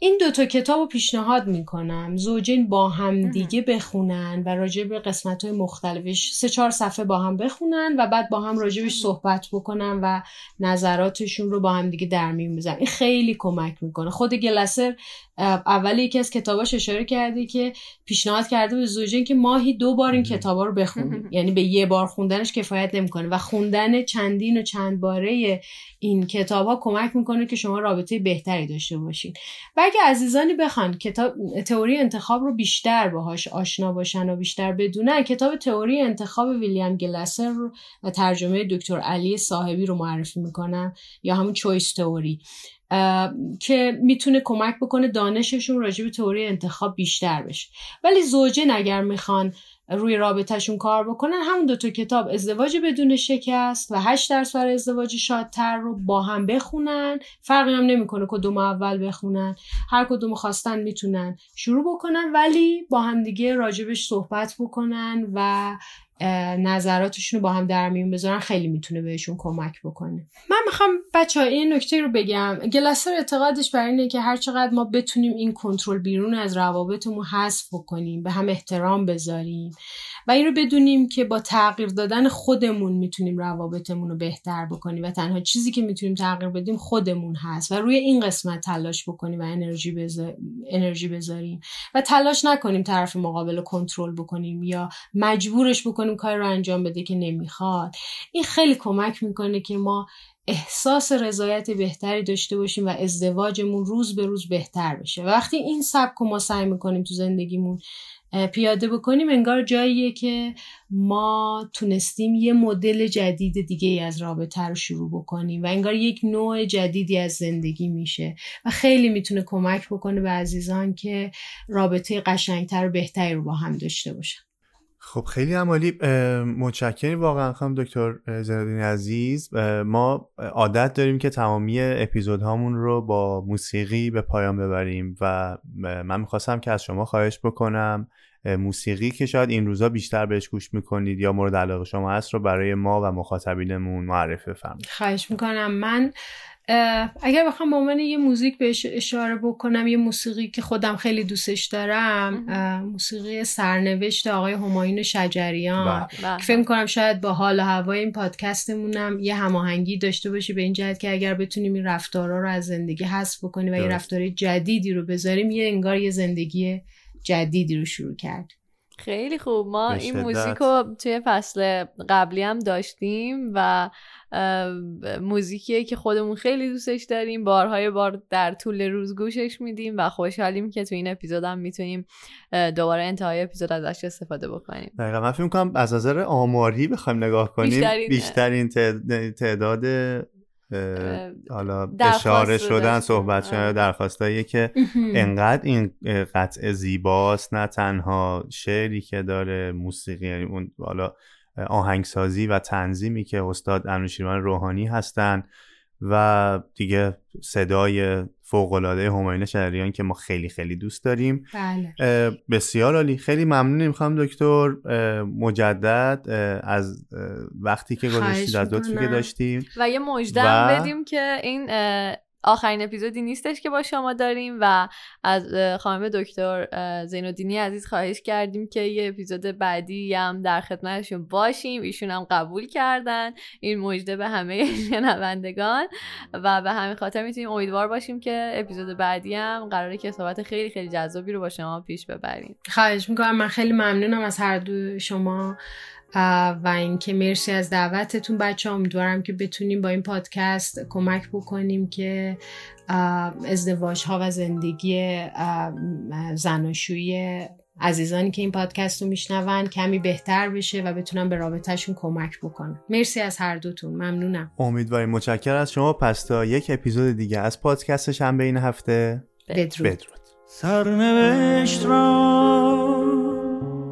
این دوتا کتاب رو پیشنهاد می‌کنم زوجین با هم دیگه بخونن و راجع به قسمت های مختلفش سه چهار صفحه با هم بخونن و بعد با هم راجبش صحبت بکنن و نظراتشون رو با هم دیگه در میون این خیلی کمک می‌کنه. خود گلسر اول یکی از کتاباش اشاره کرده که پیشنهاد کرده به زوجین که ماهی دو بار این کتابا رو بخونیم یعنی به یه بار خوندنش کفایت نمی‌کنه و خوندن چندین و چند باره این کتاب ها کمک می‌کنه که شما رابطه بهتری داشته باشین. و اگه عزیزانی بخوان کتاب تئوری انتخاب رو بیشتر باهاش آشنا باشن و بیشتر بدونن کتاب تئوری انتخاب ویلیام گلاسر رو و ترجمه دکتر علی صاحبی رو معرفی می‌کنم یا همون چویس تئوری. که می‌تونه کمک بکنه دانششون راجع به تئوری انتخاب بیشتر بشه. ولی زوجین اگر می‌خوان روی رابطهشون کار بکنن همون دوتا کتاب ازدواج بدون شکست و هشت درس برای ازدواج شادتر رو با هم بخونن. فرقی هم نمی‌کنه کدوم اول بخونن. هر کدوم خواستن می‌تونن شروع بکنن ولی با هم دیگه راجبش صحبت بکنن و نظراتشون رو با هم در میون بذارن خیلی می‌تونه بهشون کمک بکنه. من می‌خوام بچه این نکته رو بگم. گلاسر اعتقادش بر اینه که هر چقدر ما بتونیم این کنترل بیرون از روابطمون حذف بکنیم به هم احترام بذاریم. و این رو بدونیم که با تغییر دادن خودمون می‌تونیم روابطمون رو بهتر بکنیم و تنها چیزی که می‌تونیم تغییر بدیم خودمون هست و روی این قسمت تلاش بکنیم و انرژی, بذار... انرژی بذاریم و تلاش نکنیم طرف مقابل رو کنترل بکنیم یا مجبورش بکنیم کار رو انجام بده که نمی‌خواد. این خیلی کمک می‌کنه که ما احساس رضایت بهتری داشته باشیم و ازدواجمون روز به روز بهتر بشه. وقتی این سبک ما سعی می‌کنیم تو زندگیمون پیاده بکنیم انگار جاییه که ما تونستیم یه مدل جدید دیگه از رابطه رو شروع بکنیم و انگار یک نوع جدیدی از زندگی میشه و خیلی می‌تونه کمک بکنه به عزیزان که رابطه قشنگتر و بهتری رو با هم داشته باشن. خب خیلی عمالی. متشکریم واقعا خانم دکتر زندین عزیز. ما عادت داریم که تمامی اپیزودهامون رو با موسیقی به پایان ببریم و من می‌خواستم که از شما خواهش بکنم موسیقی که شاید این روزا بیشتر بهش گوش می‌کنید یا مورد علاقه شما هست رو برای ما و مخاطبینمون معرفی بفرمایید. خواهش می‌کنم. من اگر بخوام به عنوان یه موزیک بهش اشاره بکنم یه موسیقی که خودم خیلی دوستش دارم موسیقی سرنوشت آقای همایون شجریان بله. که فکر کنم شاید با حال و هوای این پادکستمونم یه هماهنگی داشته باشه به این جهت که اگر بتونیم این رفتارها رو از زندگی حذف بکنیم و یه. رفتار جدیدی رو بذاریم یه انگار یه زندگی جدیدی رو شروع کرد خیلی خوب ما این. موزیک رو توی فصل قبلی هم داشتیم و موزیکیه که خودمون خیلی دوستش داریم. بارهای بار در طول روز گوشش میدیم و خوشحالیم که تو این اپیزود هم می‌تونیم دوباره انتهای اپیزود ازش استفاده بکنیم. دقیقا. من فکر می‌کنم از نظر آماری بخوایم نگاه کنیم. بیشترین- بیشترین, تعد- تعداد حالا اشاره شدن. صحبت شدن. درخواستایی که انقدر این قطعه زیباست. نه تنها شعری که داره موسیقی یعنی اون حالا آهنگسازی و تنظیمی که استاد انوشیروان روحانی هستن و دیگه صدای فوق‌العاده همایون شجریان که ما خیلی خیلی دوست داریم. بله. بسیار عالی. خیلی ممنونیم خانم دکتر. مجدد از وقتی که گذاشتید از لطفی که. داشتیم. و یه مژده و- بدیم که این آخرین اپیزودی نیستش که با شما داریم و از خانم دکتر زینالدینی عزیز خواهش کردیم که یه اپیزود بعدی هم در خدمتشون باشیم. ایشون هم قبول کردن. این مژده به همه شنوندگان. و به همین خاطر می‌تونیم امیدوار باشیم که اپیزود بعدی هم قراره که صحبت خیلی خیلی جذابی رو با شما پیش ببریم. خواهش می‌کنم. من خیلی ممنونم از هر دو شما. و اینکه مرسی از دعوتتون. بچه امیدوارم که بتونیم با این پادکست کمک بکنیم که ازدواج ها و زندگی زناشویی عزیزانی که این پادکست رو میشنون کمی بهتر بشه و بتونم به رابطهشون کمک بکنم مرسی از هر دوتون. ممنونم. امیدواریم. متشکر از شما. پس تا یک اپیزود دیگه از پادکست شنبه این هفته بدرود. بدرود. سرنوشت را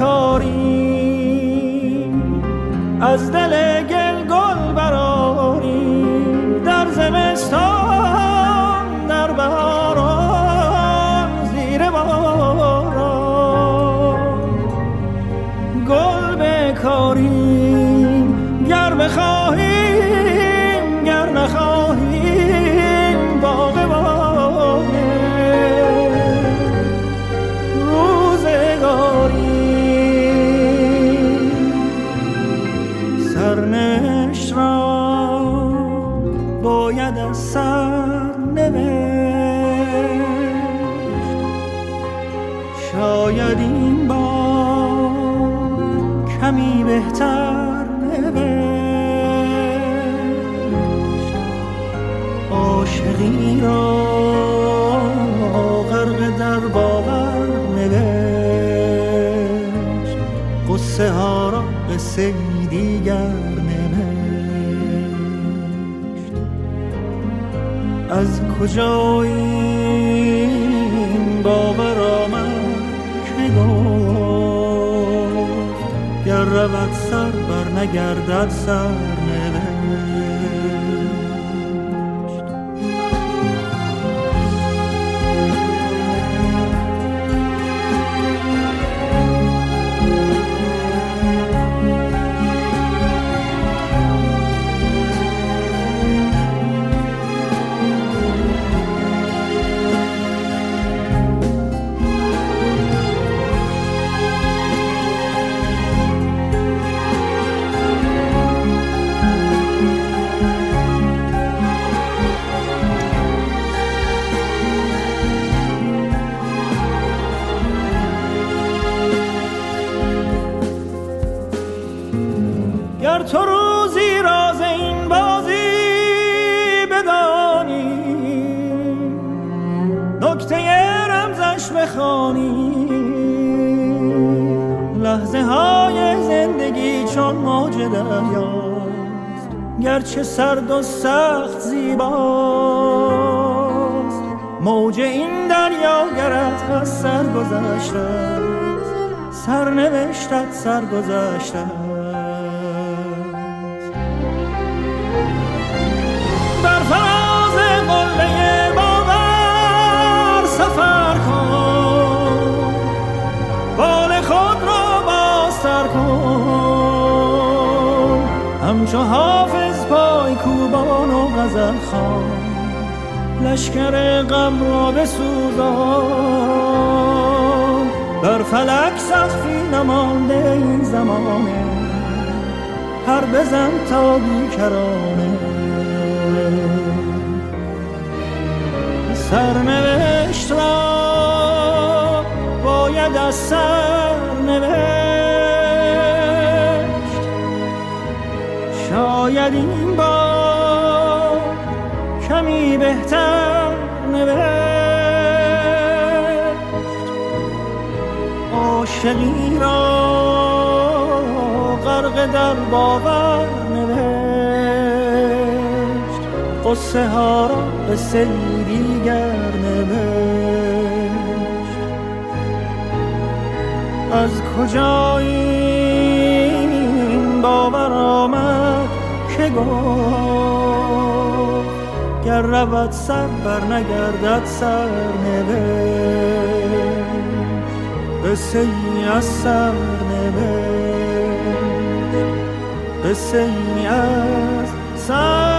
according از کجا این باور آمد که گفت گر رود سر بر نگردد سر. گرچه سرد و سخت زیباست. موج این دریا گرت از سر گذشته سرنوشتت سر گذشته در فراز قله باور سفر کن. بال خود را بازتر کن. همچو حافظ غزل خان لشکر غم را بسوزان بر فلک سخفی نمانده این زمانه. هر بزن تا بیکرانه. سرنوشت را باید از سرنوشت. شاید این بهتر نوشت. عاشقی را غرق در باور نوشت. قصه ها را قصه دیگر نوشت. از کجا این باور آمد که گفت؟ گر رود سر بر نگردد سر نوشت. قصه ای از سر نوشت. قصه ای از سر